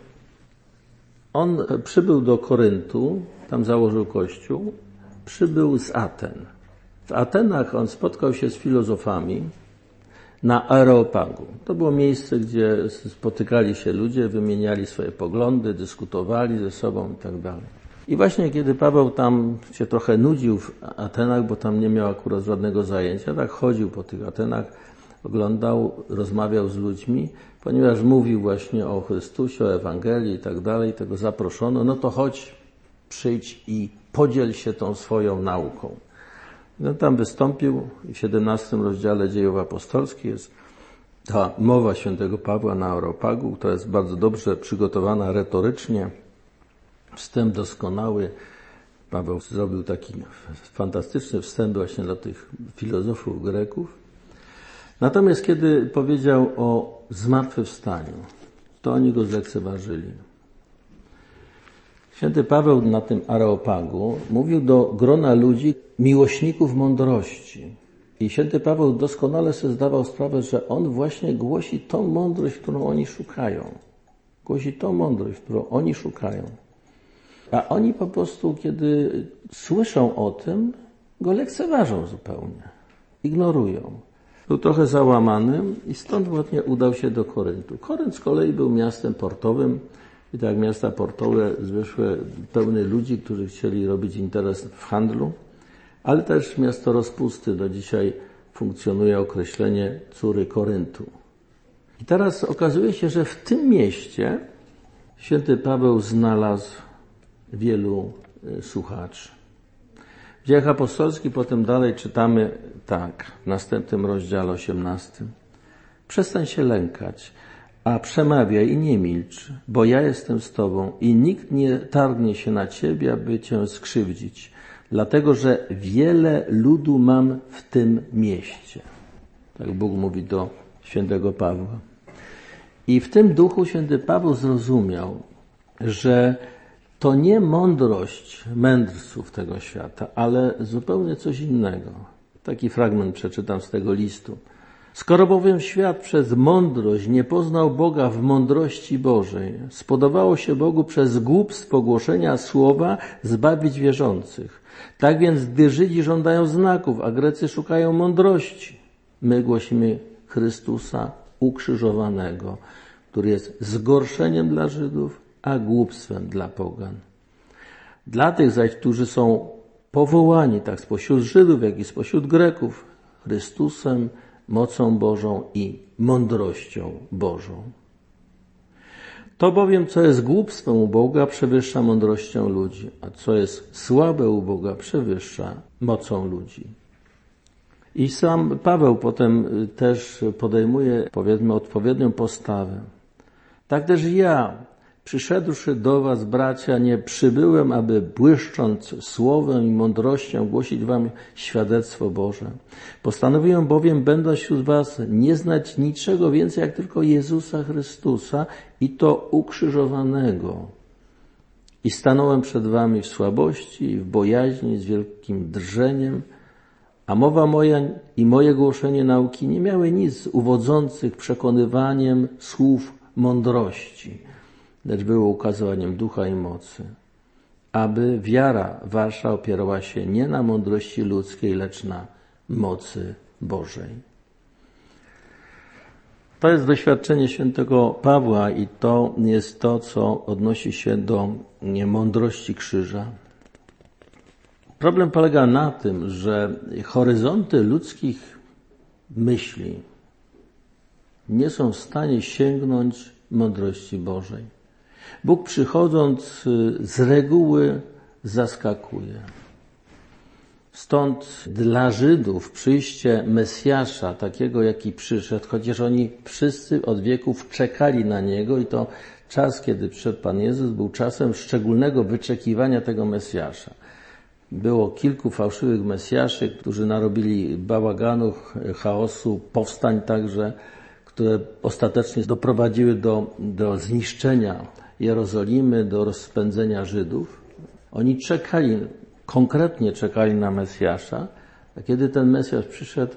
[SPEAKER 1] On przybył do Koryntu, tam założył kościół, przybył z Aten. W Atenach on spotkał się z filozofami na Areopagu. To było miejsce, gdzie spotykali się ludzie, wymieniali swoje poglądy, dyskutowali ze sobą itd. Tak I właśnie kiedy Paweł tam się trochę nudził w Atenach, bo tam nie miał akurat żadnego zajęcia, tak chodził po tych Atenach, oglądał, rozmawiał z ludźmi, ponieważ mówił właśnie o Chrystusie, o Ewangelii i tak dalej, tego zaproszono, no to chodź, przyjdź i podziel się tą swoją nauką. No, tam wystąpił w 17 rozdziale dziejów apostolskich jest ta mowa świętego Pawła na Europagu, która jest bardzo dobrze przygotowana retorycznie, wstęp doskonały. Paweł zrobił taki fantastyczny wstęp właśnie dla tych filozofów Greków. Natomiast kiedy powiedział o zmartwychwstaniu, to oni go zlekceważyli. Święty Paweł na tym Areopagu mówił do grona ludzi, miłośników mądrości. I święty Paweł doskonale sobie zdawał sprawę, że on właśnie głosi tą mądrość, którą oni szukają. Głosi tą mądrość, którą oni szukają. A oni po prostu, kiedy słyszą o tym, go lekceważą zupełnie. Ignorują. Był trochę załamany i stąd właśnie udał się do Koryntu. Korynt z kolei był miastem portowym i tak miasta portowe zwykłe pełne ludzi, którzy chcieli robić interes w handlu, ale też miasto rozpusty. Do dzisiaj funkcjonuje określenie córy Koryntu. I teraz okazuje się, że w tym mieście święty Paweł znalazł wielu e, słuchaczy. W dziejach apostolskich potem dalej czytamy tak, w następnym rozdziale 18. Przestań się lękać, a przemawiaj i nie milcz, bo ja jestem z Tobą i nikt nie targnie się na Ciebie, aby Cię skrzywdzić, dlatego że wiele ludu mam w tym mieście. Tak Bóg mówi do świętego Pawła. I w tym duchu święty Paweł zrozumiał, że to nie mądrość mędrców tego świata, ale zupełnie coś innego. Taki fragment przeczytam z tego listu. Skoro bowiem świat przez mądrość nie poznał Boga w mądrości Bożej, spodobało się Bogu przez głupstwo głoszenia słowa zbawić wierzących. Tak więc, gdy Żydzi żądają znaków, a Grecy szukają mądrości, my głosimy Chrystusa ukrzyżowanego, który jest zgorszeniem dla Żydów, a głupstwem dla pogan. Dla tych zaś, którzy są powołani tak spośród Żydów, jak i spośród Greków, Chrystusem, mocą Bożą i mądrością Bożą. To bowiem, co jest głupstwem u Boga, przewyższa mądrością ludzi, a co jest słabe u Boga, przewyższa mocą ludzi. I sam Paweł potem też podejmuje, powiedzmy, odpowiednią postawę. Tak też ja, Przyszedłszy do was, bracia, nie przybyłem, aby błyszcząc słowem i mądrością głosić wam świadectwo Boże. Postanowiłem bowiem, będąc wśród was, nie znać niczego więcej, jak tylko Jezusa Chrystusa i to ukrzyżowanego. I stanąłem przed wami w słabości i w bojaźni z wielkim drżeniem, a mowa moja i moje głoszenie nauki nie miały nic uwodzących przekonywaniem słów mądrości lecz było ukazywaniem ducha i mocy, aby wiara wasza opierała się nie na mądrości ludzkiej, lecz na mocy Bożej. To jest doświadczenie świętego Pawła i to jest to, co odnosi się do mądrości krzyża. Problem polega na tym, że horyzonty ludzkich myśli nie są w stanie sięgnąć mądrości Bożej. Bóg przychodząc y, z reguły zaskakuje. Stąd dla Żydów przyjście Mesjasza, takiego jaki przyszedł, chociaż oni wszyscy od wieków czekali na Niego i to czas, kiedy przyszedł Pan Jezus, był czasem szczególnego wyczekiwania tego Mesjasza. Było kilku fałszywych Mesjaszy, którzy narobili bałaganu, chaosu, powstań także, które ostatecznie doprowadziły do, do zniszczenia Jerozolimy, do rozpędzenia Żydów. Oni czekali, konkretnie czekali na Mesjasza, a kiedy ten Mesjasz przyszedł,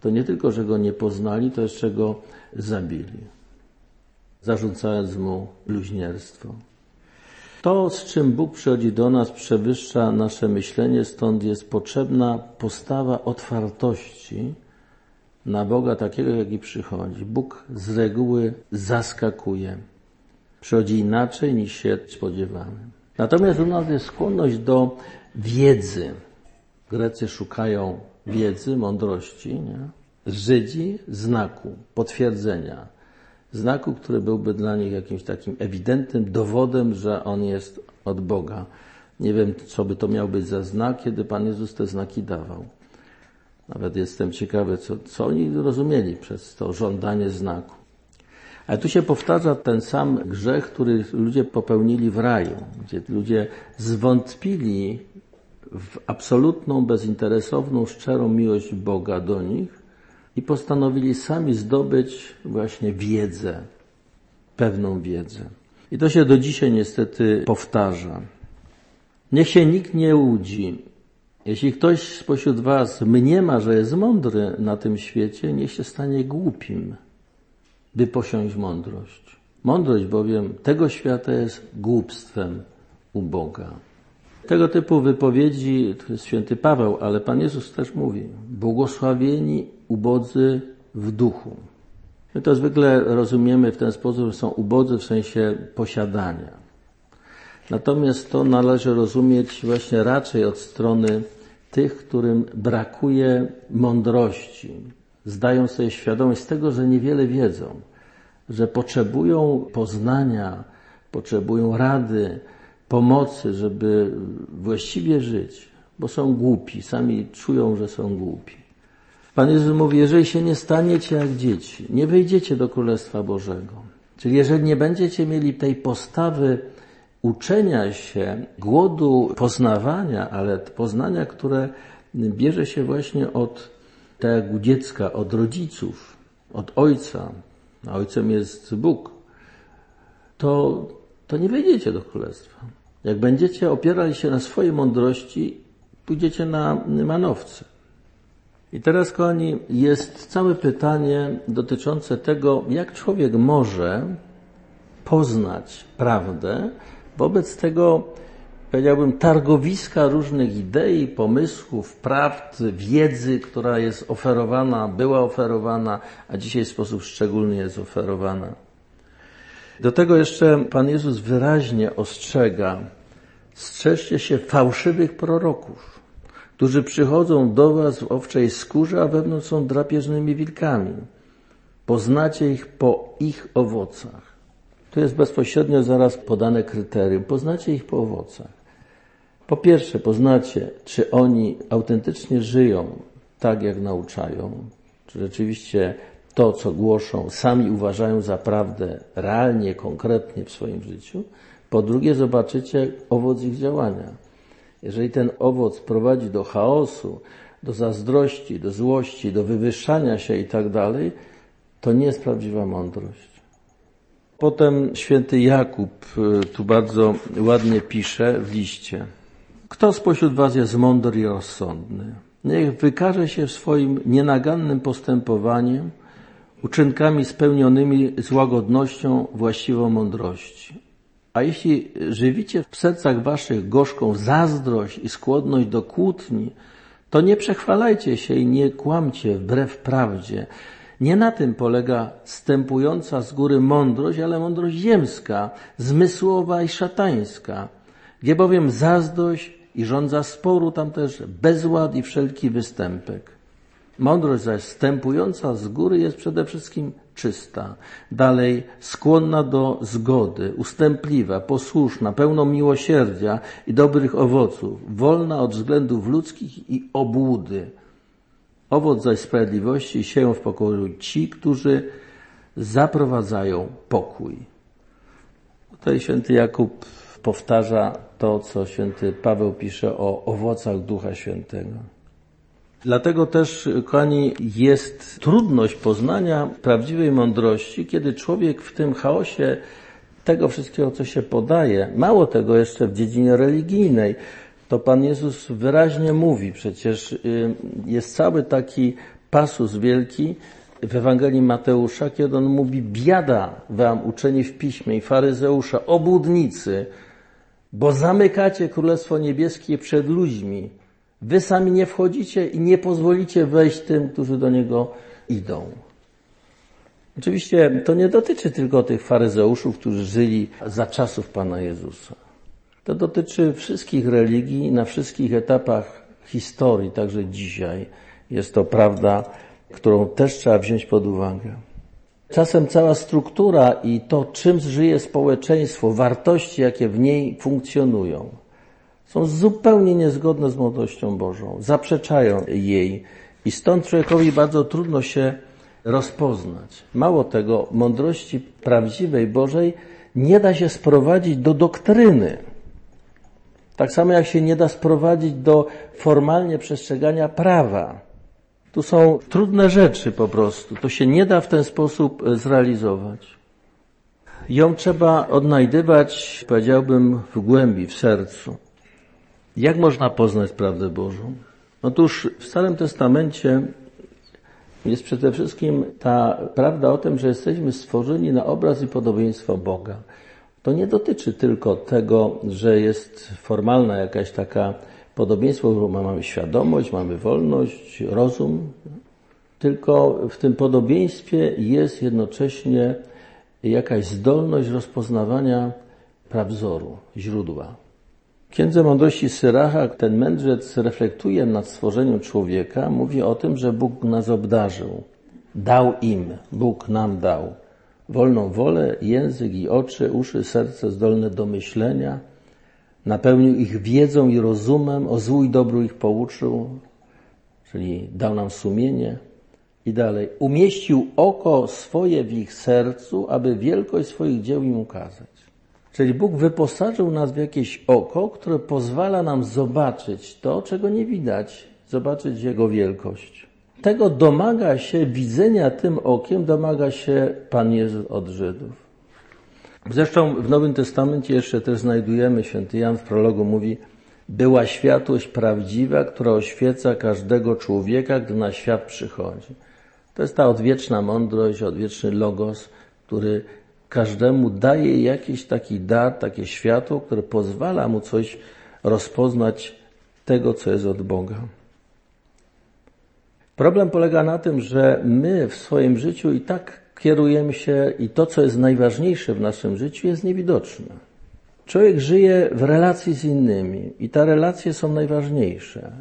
[SPEAKER 1] to nie tylko, że go nie poznali, to jeszcze go zabili, zarzucając mu bluźnierstwo. To, z czym Bóg przychodzi do nas, przewyższa nasze myślenie, stąd jest potrzebna postawa otwartości na Boga takiego, jaki przychodzi. Bóg z reguły zaskakuje. Przychodzi inaczej niż się spodziewamy. Natomiast u nas jest skłonność do wiedzy. Grecy szukają wiedzy, mądrości, nie? Żydzi znaku, potwierdzenia. Znaku, który byłby dla nich jakimś takim ewidentnym dowodem, że on jest od Boga. Nie wiem, co by to miał być za znak, kiedy Pan Jezus te znaki dawał. Nawet jestem ciekawy, co, co oni rozumieli przez to żądanie znaku. Ale tu się powtarza ten sam grzech, który ludzie popełnili w raju, gdzie ludzie zwątpili w absolutną, bezinteresowną, szczerą miłość Boga do nich i postanowili sami zdobyć właśnie wiedzę, pewną wiedzę. I to się do dzisiaj niestety powtarza. Niech się nikt nie łudzi. Jeśli ktoś spośród Was mniema, że jest mądry na tym świecie, niech się stanie głupim by posiąść mądrość. Mądrość bowiem tego świata jest głupstwem u Boga. Tego typu wypowiedzi, to jest święty Paweł, ale Pan Jezus też mówi, błogosławieni ubodzy w duchu. My to zwykle rozumiemy w ten sposób, że są ubodzy w sensie posiadania. Natomiast to należy rozumieć właśnie raczej od strony tych, którym brakuje mądrości, zdają sobie świadomość tego, że niewiele wiedzą, że potrzebują poznania, potrzebują rady, pomocy, żeby właściwie żyć, bo są głupi, sami czują, że są głupi. Pan Jezus mówi, jeżeli się nie staniecie jak dzieci, nie wejdziecie do Królestwa Bożego. Czyli jeżeli nie będziecie mieli tej postawy uczenia się, głodu poznawania, ale poznania, które bierze się właśnie od tak jak u dziecka, od rodziców, od ojca, a ojcem jest Bóg, to, to nie wejdziecie do królestwa. Jak będziecie opierali się na swojej mądrości, pójdziecie na manowce. I teraz, kochani, jest całe pytanie dotyczące tego, jak człowiek może poznać prawdę wobec tego, powiedziałbym, targowiska różnych idei, pomysłów, prawd, wiedzy, która jest oferowana, była oferowana, a dzisiaj w sposób szczególny jest oferowana. Do tego jeszcze Pan Jezus wyraźnie ostrzega, strzeżcie się fałszywych proroków, którzy przychodzą do was w owczej skórze, a wewnątrz są drapieżnymi wilkami. Poznacie ich po ich owocach. Tu jest bezpośrednio zaraz podane kryterium. Poznacie ich po owocach. Po pierwsze, poznacie, czy oni autentycznie żyją tak, jak nauczają, czy rzeczywiście to, co głoszą, sami uważają za prawdę realnie, konkretnie w swoim życiu. Po drugie, zobaczycie owoc ich działania. Jeżeli ten owoc prowadzi do chaosu, do zazdrości, do złości, do wywyższania się i tak dalej, to nie jest prawdziwa mądrość. Potem święty Jakub y, tu bardzo ładnie pisze w liście. Kto spośród Was jest mądry i rozsądny? Niech wykaże się swoim nienagannym postępowaniem, uczynkami spełnionymi z łagodnością właściwą mądrości. A jeśli żywicie w sercach waszych gorzką zazdrość i skłonność do kłótni, to nie przechwalajcie się i nie kłamcie wbrew prawdzie. Nie na tym polega stępująca z góry mądrość, ale mądrość ziemska, zmysłowa i szatańska, gdzie bowiem zazdrość i rządza sporu, tam też bezład i wszelki występek. Mądrość zaś wstępująca z góry jest przede wszystkim czysta. Dalej, skłonna do zgody, ustępliwa, posłuszna, pełną miłosierdzia i dobrych owoców, wolna od względów ludzkich i obłudy. Owoc zaś sprawiedliwości sieją w pokoju ci, którzy zaprowadzają pokój. Tutaj święty Jakub powtarza to, co święty Paweł pisze o owocach Ducha Świętego. Dlatego też, kochani, jest trudność poznania prawdziwej mądrości, kiedy człowiek w tym chaosie tego wszystkiego, co się podaje, mało tego jeszcze w dziedzinie religijnej, to Pan Jezus wyraźnie mówi, przecież y, jest cały taki pasus wielki w Ewangelii Mateusza, kiedy on mówi, biada wam uczeni w piśmie i faryzeusza, obłudnicy, bo zamykacie Królestwo Niebieskie przed ludźmi. Wy sami nie wchodzicie i nie pozwolicie wejść tym, którzy do niego idą. Oczywiście to nie dotyczy tylko tych faryzeuszów, którzy żyli za czasów Pana Jezusa. To dotyczy wszystkich religii na wszystkich etapach historii, także dzisiaj. Jest to prawda, którą też trzeba wziąć pod uwagę. Czasem cała struktura i to, czym żyje społeczeństwo, wartości, jakie w niej funkcjonują, są zupełnie niezgodne z mądrością Bożą, zaprzeczają jej i stąd człowiekowi bardzo trudno się rozpoznać. Mało tego, mądrości prawdziwej Bożej nie da się sprowadzić do doktryny. Tak samo jak się nie da sprowadzić do formalnie przestrzegania prawa. Tu są trudne rzeczy po prostu. To się nie da w ten sposób e, zrealizować. Ją trzeba odnajdywać, powiedziałbym, w głębi, w sercu. Jak można poznać prawdę Bożą? Otóż w Starym Testamencie jest przede wszystkim ta prawda o tym, że jesteśmy stworzeni na obraz i podobieństwo Boga. To nie dotyczy tylko tego, że jest formalna jakaś taka podobieństwo, bo mamy świadomość, mamy wolność, rozum, tylko w tym podobieństwie jest jednocześnie jakaś zdolność rozpoznawania prawzoru, źródła. W Księdze Mądrości Syracha ten mędrzec reflektuje nad stworzeniem człowieka, mówi o tym, że Bóg nas obdarzył, dał im, Bóg nam dał wolną wolę, język i oczy, uszy, serce zdolne do myślenia, napełnił ich wiedzą i rozumem, o złu i dobru ich pouczył, czyli dał nam sumienie i dalej. Umieścił oko swoje w ich sercu, aby wielkość swoich dzieł im ukazać. Czyli Bóg wyposażył nas w jakieś oko, które pozwala nam zobaczyć to, czego nie widać, zobaczyć Jego wielkość. Tego domaga się widzenia tym okiem, domaga się Pan Jezus od Żydów. Zresztą w Nowym Testamencie jeszcze też znajdujemy, święty Jan w prologu mówi, była światłość prawdziwa, która oświeca każdego człowieka, gdy na świat przychodzi. To jest ta odwieczna mądrość, odwieczny logos, który każdemu daje jakiś taki dar, takie światło, które pozwala mu coś rozpoznać tego, co jest od Boga. Problem polega na tym, że my w swoim życiu i tak kierujemy się i to, co jest najważniejsze w naszym życiu, jest niewidoczne. Człowiek żyje w relacji z innymi i te relacje są najważniejsze.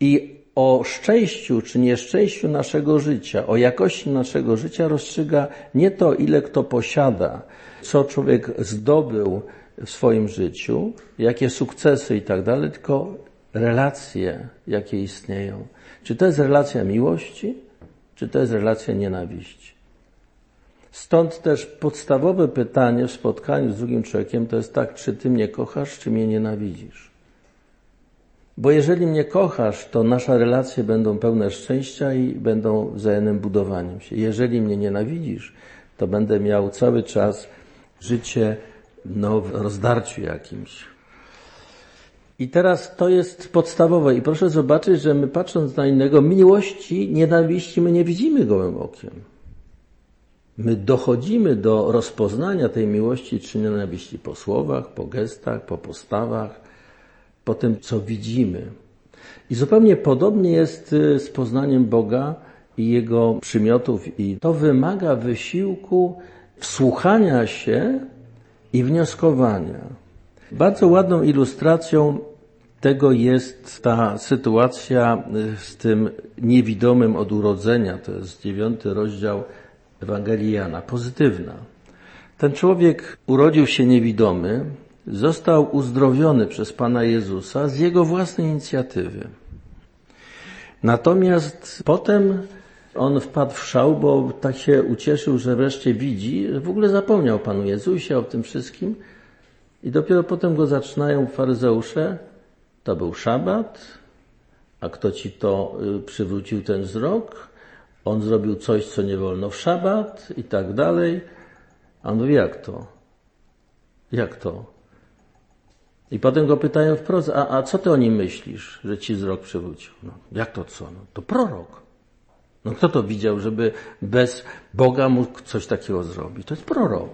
[SPEAKER 1] I o szczęściu czy nieszczęściu naszego życia, o jakości naszego życia rozstrzyga nie to, ile kto posiada, co człowiek zdobył w swoim życiu, jakie sukcesy i tak dalej, tylko relacje, jakie istnieją. Czy to jest relacja miłości, czy to jest relacja nienawiści? Stąd też podstawowe pytanie w spotkaniu z drugim człowiekiem to jest tak, czy ty mnie kochasz, czy mnie nienawidzisz? Bo jeżeli mnie kochasz, to nasze relacje będą pełne szczęścia i będą wzajemnym budowaniem się. Jeżeli mnie nienawidzisz, to będę miał cały czas życie no, w rozdarciu jakimś. I teraz to jest podstawowe. I proszę zobaczyć, że my patrząc na innego, miłości, nienawiści, my nie widzimy gołym okiem. My dochodzimy do rozpoznania tej miłości czy nienawiści po słowach, po gestach, po postawach, po tym, co widzimy. I zupełnie podobnie jest y, z poznaniem Boga i Jego przymiotów, i to wymaga wysiłku wsłuchania się i wnioskowania. Bardzo ładną ilustracją tego jest ta sytuacja z tym niewidomym od urodzenia. To jest dziewiąty rozdział Ewangelii Jana, pozytywna. Ten człowiek urodził się niewidomy, został uzdrowiony przez Pana Jezusa z jego własnej inicjatywy. Natomiast potem on wpadł w szał, bo tak się ucieszył, że wreszcie widzi, że w ogóle zapomniał Panu Jezusie, o tym wszystkim. I dopiero potem go zaczynają faryzeusze. To był szabat, a kto ci to y, przywrócił ten wzrok? On zrobił coś, co nie wolno w szabat i tak dalej. A on mówi, jak to? Jak to? I potem go pytają wprost, a, a co ty o nim myślisz, że ci wzrok przywrócił? No, jak to co? No, to prorok. No kto to widział, żeby bez Boga mógł coś takiego zrobić? To jest prorok.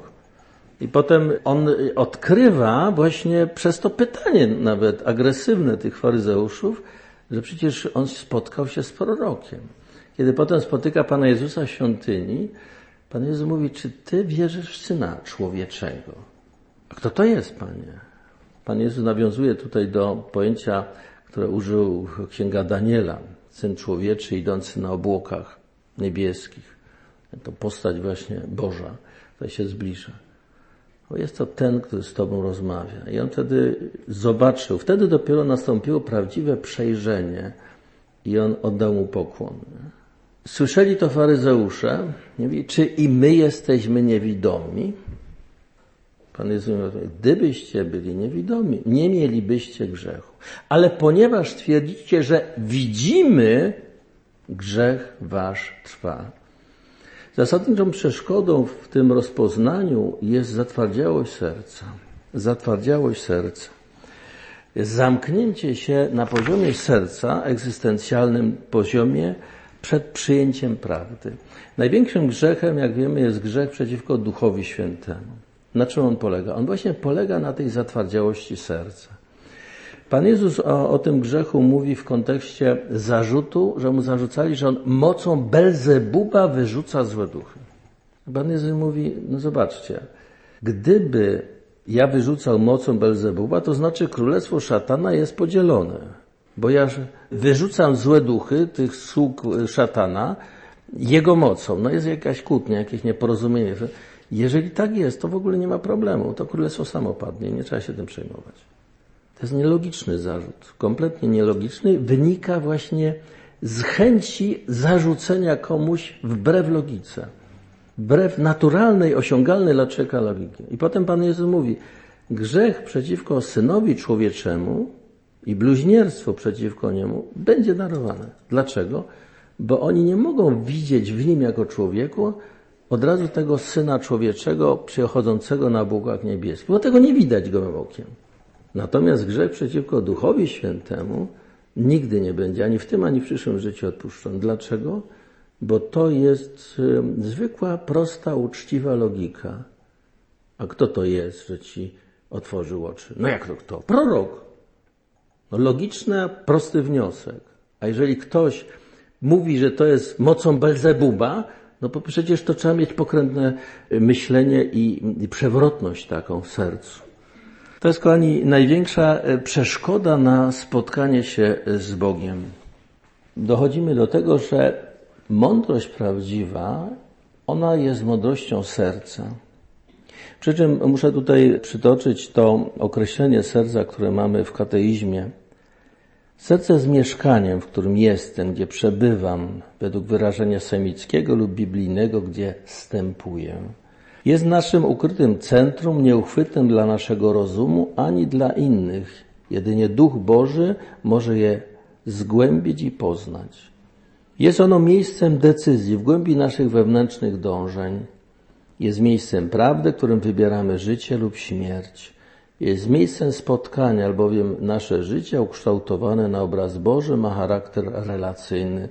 [SPEAKER 1] I potem on odkrywa właśnie przez to pytanie nawet agresywne tych faryzeuszów, że przecież on spotkał się z prorokiem. Kiedy potem spotyka Pana Jezusa w świątyni, Pan Jezus mówi, czy Ty wierzysz w Syna Człowieczego? A kto to jest, Panie? Pan Jezus nawiązuje tutaj do pojęcia, które użył księga Daniela, Syn Człowieczy idący na obłokach niebieskich. To postać właśnie Boża, która się zbliża. Bo jest to ten, który z Tobą rozmawia. I on wtedy zobaczył, wtedy dopiero nastąpiło prawdziwe przejrzenie i on oddał mu pokłon. Słyszeli to faryzeusze, mówi, czy i my jesteśmy niewidomi? Pan Jezus mówi, gdybyście byli niewidomi, nie mielibyście grzechu. Ale ponieważ twierdzicie, że widzimy, grzech wasz trwa. Zasadniczą przeszkodą w tym rozpoznaniu jest zatwardziałość serca. Zatwardziałość serca. Jest zamknięcie się na poziomie serca, egzystencjalnym poziomie, przed przyjęciem prawdy. Największym grzechem, jak wiemy, jest grzech przeciwko Duchowi Świętemu. Na czym on polega? On właśnie polega na tej zatwardziałości serca. Pan Jezus o, o, tym grzechu mówi w kontekście zarzutu, że mu zarzucali, że on mocą Belzebuba wyrzuca złe duchy. Pan Jezus mówi, no zobaczcie, gdyby ja wyrzucał mocą Belzebuba, to znaczy królestwo szatana jest podzielone. Bo ja wyrzucam złe duchy, tych sług szatana, jego mocą. No jest jakaś kłótnia, jakieś nieporozumienie. Jeżeli tak jest, to w ogóle nie ma problemu. To królestwo samo padnie, nie trzeba się tym przejmować. To jest nielogiczny zarzut, kompletnie nielogiczny, wynika właśnie z chęci zarzucenia komuś wbrew logice, wbrew naturalnej, osiągalnej dla człowieka logiki. I potem Pan Jezus mówi, grzech przeciwko Synowi Człowieczemu i bluźnierstwo przeciwko Niemu będzie darowane. Dlaczego? Bo oni nie mogą widzieć w Nim jako człowieku od razu tego Syna Człowieczego przychodzącego na błogach niebieskich, bo tego nie widać gołym okiem. Natomiast grzech przeciwko Duchowi Świętemu nigdy nie będzie ani w tym, ani w przyszłym życiu odpuszczony. Dlaczego? Bo to jest zwykła, prosta, uczciwa logika. A kto to jest, że ci otworzył oczy? No jak to kto? Prorok. No logiczny, prosty wniosek. A jeżeli ktoś mówi, że to jest mocą Belzebuba, no bo przecież to trzeba mieć pokrętne myślenie i, i przewrotność taką w sercu. To jest, kochani, największa e, przeszkoda na spotkanie się z Bogiem. Dochodzimy do tego, że mądrość prawdziwa, ona jest mądrością serca. Przy czym muszę tutaj przytoczyć to określenie serca, które mamy w kateizmie. Serce jest mieszkaniem, w którym jestem, gdzie przebywam, według wyrażenia semickiego lub biblijnego, gdzie stępuję. Jest naszym ukrytym centrum, nieuchwytym dla naszego rozumu ani dla innych. Jedynie Duch Boży może je zgłębić i poznać. Jest ono miejscem decyzji w głębi naszych wewnętrznych dążeń. Jest miejscem prawdy, którym wybieramy życie lub śmierć. Jest miejscem spotkania, albowiem nasze życie ukształtowane na obraz Boży ma charakter relacyjny.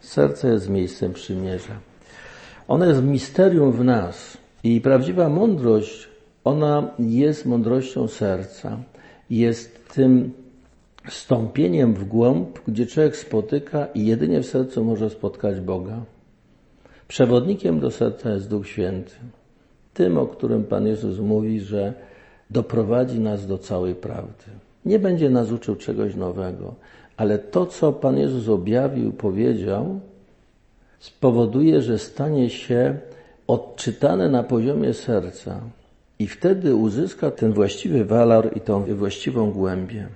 [SPEAKER 1] Serce jest miejscem przymierza. Ono jest misterium w nas. I prawdziwa mądrość, ona jest mądrością serca, jest tym stąpieniem w głąb, gdzie człowiek spotyka i jedynie w sercu może spotkać Boga. Przewodnikiem do serca jest Duch Święty. Tym, o którym Pan Jezus mówi, że doprowadzi nas do całej prawdy. Nie będzie nas uczył czegoś nowego, ale to, co Pan Jezus objawił, powiedział, spowoduje, że stanie się odczytane na poziomie serca i wtedy uzyska ten właściwy walor i tą właściwą głębię.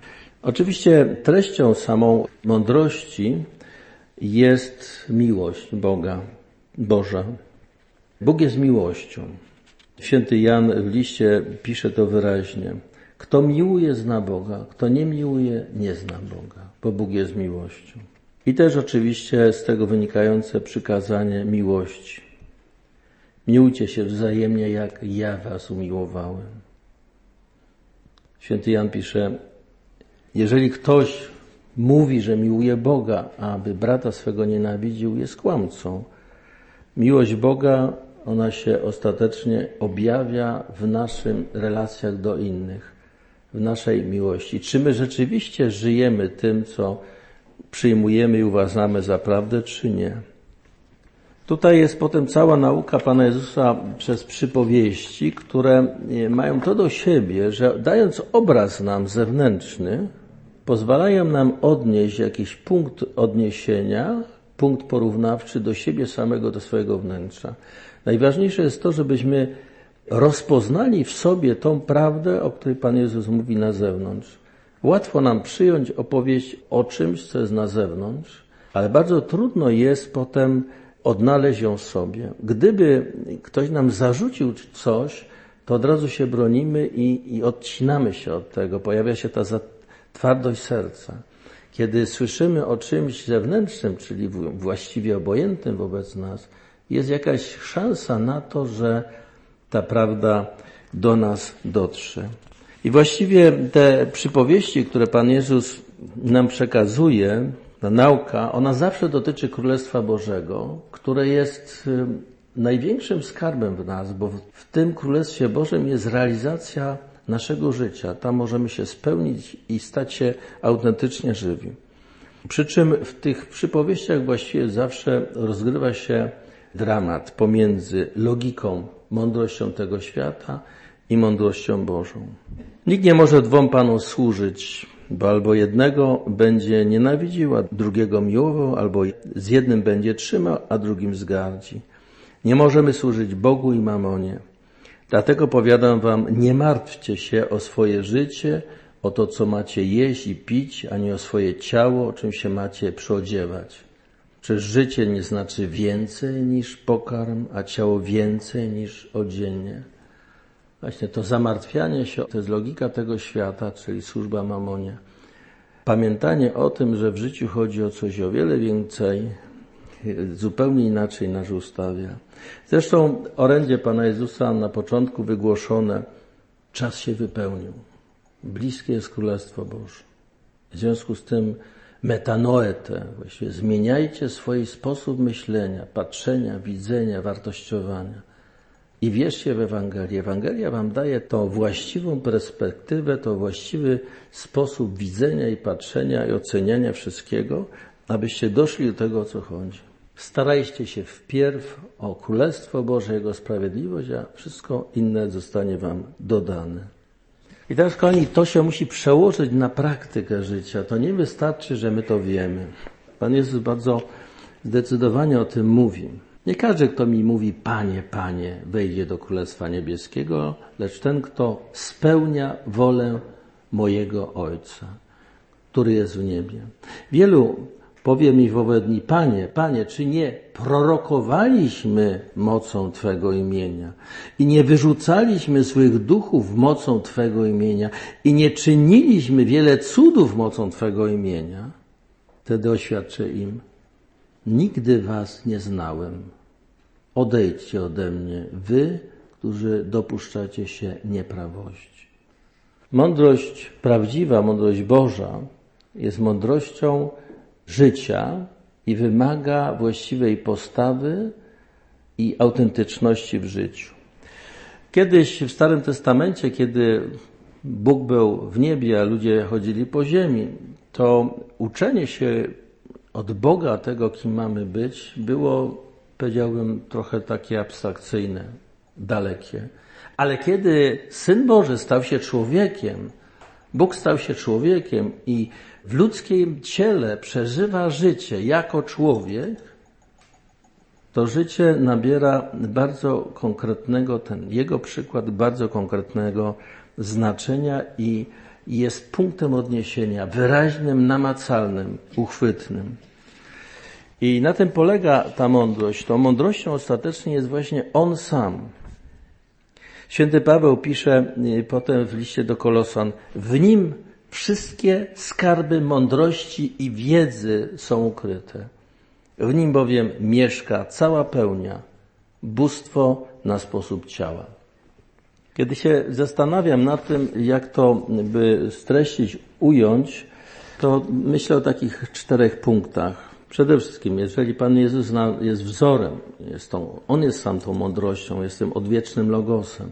[SPEAKER 1] Oczywiście treścią samą mądrości jest miłość Boga, Boża. Bóg jest miłością. Święty Jan w liście pisze to wyraźnie. Kto miłuje, zna Boga. Kto nie miłuje, nie zna Boga, bo Bóg jest miłością. I też oczywiście z tego wynikające przykazanie miłości. Miłujcie się wzajemnie, jak ja was umiłowałem. Święty Jan pisze, jeżeli ktoś mówi, że miłuje Boga, aby brata swego nienawidził, jest kłamcą. Miłość Boga, ona się ostatecznie objawia w naszym relacjach do innych, w naszej miłości. Czy my rzeczywiście żyjemy tym, co przyjmujemy i uważamy za prawdę, czy nie? Tutaj jest potem cała nauka Pana Jezusa przez przypowieści, które mają to do siebie, że dając obraz nam zewnętrzny, pozwalają nam odnieść jakiś punkt odniesienia, punkt porównawczy do siebie samego, do swojego wnętrza. Najważniejsze jest to, żebyśmy rozpoznali w sobie tą prawdę, o której Pan Jezus mówi na zewnątrz. Łatwo nam przyjąć opowieść o czymś, co jest na zewnątrz, ale bardzo trudno jest potem odnaleźć ją w sobie. Gdyby ktoś nam zarzucił coś, to od razu się bronimy i, i odcinamy się od tego. Pojawia się ta twardość serca. Kiedy słyszymy o czymś zewnętrznym, czyli właściwie obojętnym wobec nas, jest jakaś szansa na to, że ta prawda do nas dotrze. I właściwie te przypowieści, które Pan Jezus nam przekazuje, ta nauka, ona zawsze dotyczy Królestwa Bożego, które jest największym skarbem w nas, bo w tym Królestwie Bożym jest realizacja naszego życia. Tam możemy się spełnić i stać się autentycznie żywi. Przy czym w tych przypowieściach właściwie zawsze rozgrywa się dramat pomiędzy logiką, mądrością tego świata i mądrością Bożą. Nikt nie może dwom panom służyć, bo albo jednego będzie nienawidził, a drugiego miłował, albo z jednym będzie trzymał, a drugim zgardzi. Nie możemy służyć Bogu i mamonie. Dlatego powiadam wam, nie martwcie się o swoje życie, o to, co macie jeść i pić, ani o swoje ciało, o czym się macie przyodziewać. Przecież życie nie znaczy więcej niż pokarm, a ciało więcej niż odzienie. Właśnie to zamartwianie się, to jest logika tego świata, czyli służba mamonie. Pamiętanie o tym, że w życiu chodzi o coś o wiele więcej, zupełnie inaczej nas ustawia. Zresztą orędzie Pana Jezusa na początku wygłoszone, czas się wypełnił. Bliskie jest Królestwo Boże. W związku z tym metanoetę, właściwie zmieniajcie swój sposób myślenia, patrzenia, widzenia, wartościowania. I wierzcie w Ewangelię. Ewangelia wam daje tą właściwą perspektywę, to właściwy sposób widzenia i patrzenia i oceniania wszystkiego, abyście doszli do tego, o co chodzi. Starajcie się wpierw o Królestwo Boże, Jego sprawiedliwość, a wszystko inne zostanie Wam dodane. I teraz, kochani, to się musi przełożyć na praktykę życia. To nie wystarczy, że my to wiemy. Pan Jezus bardzo zdecydowanie o tym mówi. Nie każdy, kto mi mówi, Panie, Panie, wejdzie do Królestwa Niebieskiego, lecz ten, kto spełnia wolę mojego Ojca, który jest w niebie. Wielu Powie mi w owe dni, Panie, Panie, czy nie prorokowaliśmy mocą Twego imienia i nie wyrzucaliśmy złych duchów mocą Twego imienia i nie czyniliśmy wiele cudów mocą Twego imienia? Wtedy oświadczę im, nigdy Was nie znałem. Odejdźcie ode mnie, Wy, którzy dopuszczacie się nieprawości. Mądrość prawdziwa, mądrość Boża jest mądrością, życia i wymaga właściwej postawy i autentyczności w życiu. Kiedyś w Starym Testamencie, kiedy Bóg był w niebie, a ludzie chodzili po ziemi, to uczenie się od Boga tego, kim mamy być, było, powiedziałbym, trochę takie abstrakcyjne, dalekie. Ale kiedy Syn Boży stał się człowiekiem, Bóg stał się człowiekiem i w ludzkim ciele przeżywa życie jako człowiek, to życie nabiera bardzo konkretnego, ten jego przykład bardzo konkretnego znaczenia i jest punktem odniesienia, wyraźnym, namacalnym, uchwytnym. I na tym polega ta mądrość. Tą mądrością ostatecznie jest właśnie On sam. Święty Paweł pisze y, potem w liście do Kolosan, w nim wszystkie skarby mądrości i wiedzy są ukryte. W nim bowiem mieszka cała pełnia, bóstwo na sposób ciała. Kiedy się zastanawiam nad tym, jak to by streścić, ująć, to myślę o takich czterech punktach. Przede wszystkim, jeżeli Pan Jezus jest wzorem, jest tą, On jest sam tą mądrością, jest tym odwiecznym logosem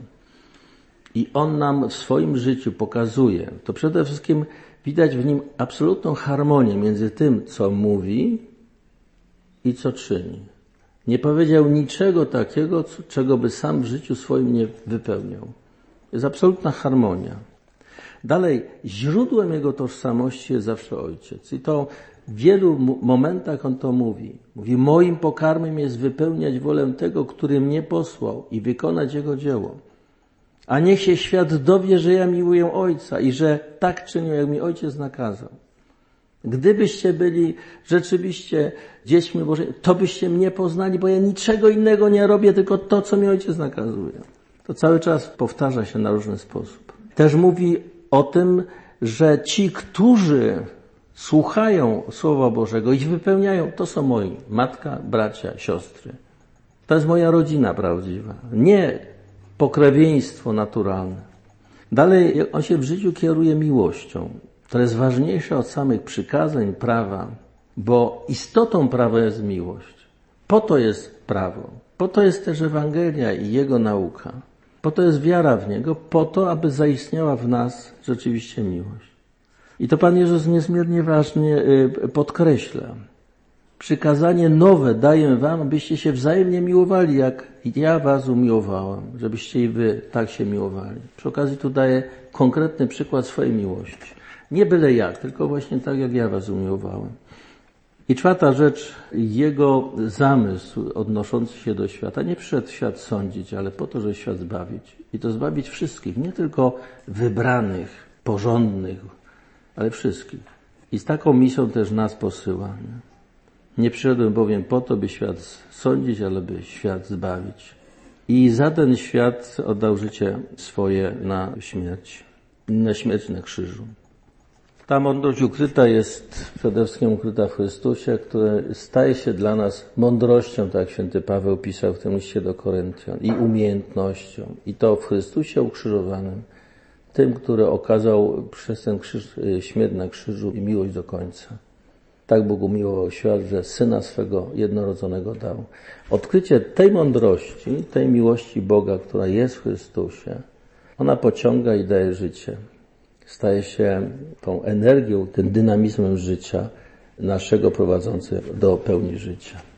[SPEAKER 1] i On nam w swoim życiu pokazuje, to przede wszystkim widać w Nim absolutną harmonię między tym, co mówi i co czyni. Nie powiedział niczego takiego, czego by sam w życiu swoim nie wypełniał. Jest absolutna harmonia. Dalej, źródłem jego tożsamości jest zawsze ojciec. I to w wielu momentach on to mówi. Mówi, moim pokarmem jest wypełniać wolę tego, który mnie posłał i wykonać jego dzieło. A niech się świat dowie, że ja miłuję Ojca i że tak czynię, jak mi Ojciec nakazał. Gdybyście byli rzeczywiście dziećmi Bożymi, to byście mnie poznali, bo ja niczego innego nie robię, tylko to, co mi Ojciec nakazuje. To cały czas powtarza się na różny sposób. Też mówi o tym, że ci, którzy słuchają Słowa Bożego i wypełniają, to są moi matka, bracia, siostry. To jest moja rodzina prawdziwa. Nie pokrewieństwo naturalne. Dalej, on się w życiu kieruje miłością. To jest ważniejsze od samych przykazań prawa, bo istotą prawa jest miłość. Po to jest prawo. Po to jest też Ewangelia i jego nauka. Po to jest wiara w niego, po to, aby zaistniała w nas rzeczywiście miłość. I to Pan Jezus niezmiernie ważnie y, podkreśla. Przykazanie nowe daję wam, abyście się wzajemnie miłowali, jak ja was umiłowałem, żebyście i wy tak się miłowali. Przy okazji tu daję konkretny przykład swojej miłości. Nie byle jak, tylko właśnie tak, jak ja was umiłowałem. I czwarta rzecz, jego zamysł odnoszący się do świata, nie przyszedł świat sądzić, ale po to, żeby świat zbawić. I to zbawić wszystkich, nie tylko wybranych, porządnych, ale wszystkich. I z taką misją też nas posyła. Nie? Nie przyszedłem bowiem po to, by świat sądzić, ale by świat zbawić. I za ten świat oddał życie swoje na śmierć, na śmierć na krzyżu. Ta mądrość ukryta jest przede wszystkim ukryta w Chrystusie, który staje się dla nas mądrością, tak jak święty Paweł pisał w tym liście do Koryntian, i umiejętnością. I to w Chrystusie ukrzyżowanym, tym, który okazał przez ten krzyż, y, śmierć na krzyżu i miłość do końca. Tak Bóg umiłował świat, że Syna swego jednorodzonego dał. Odkrycie tej mądrości, tej miłości Boga, która jest w Chrystusie, ona pociąga i daje życie. Staje się tą energią, tym dynamizmem życia naszego prowadzącego do pełni życia.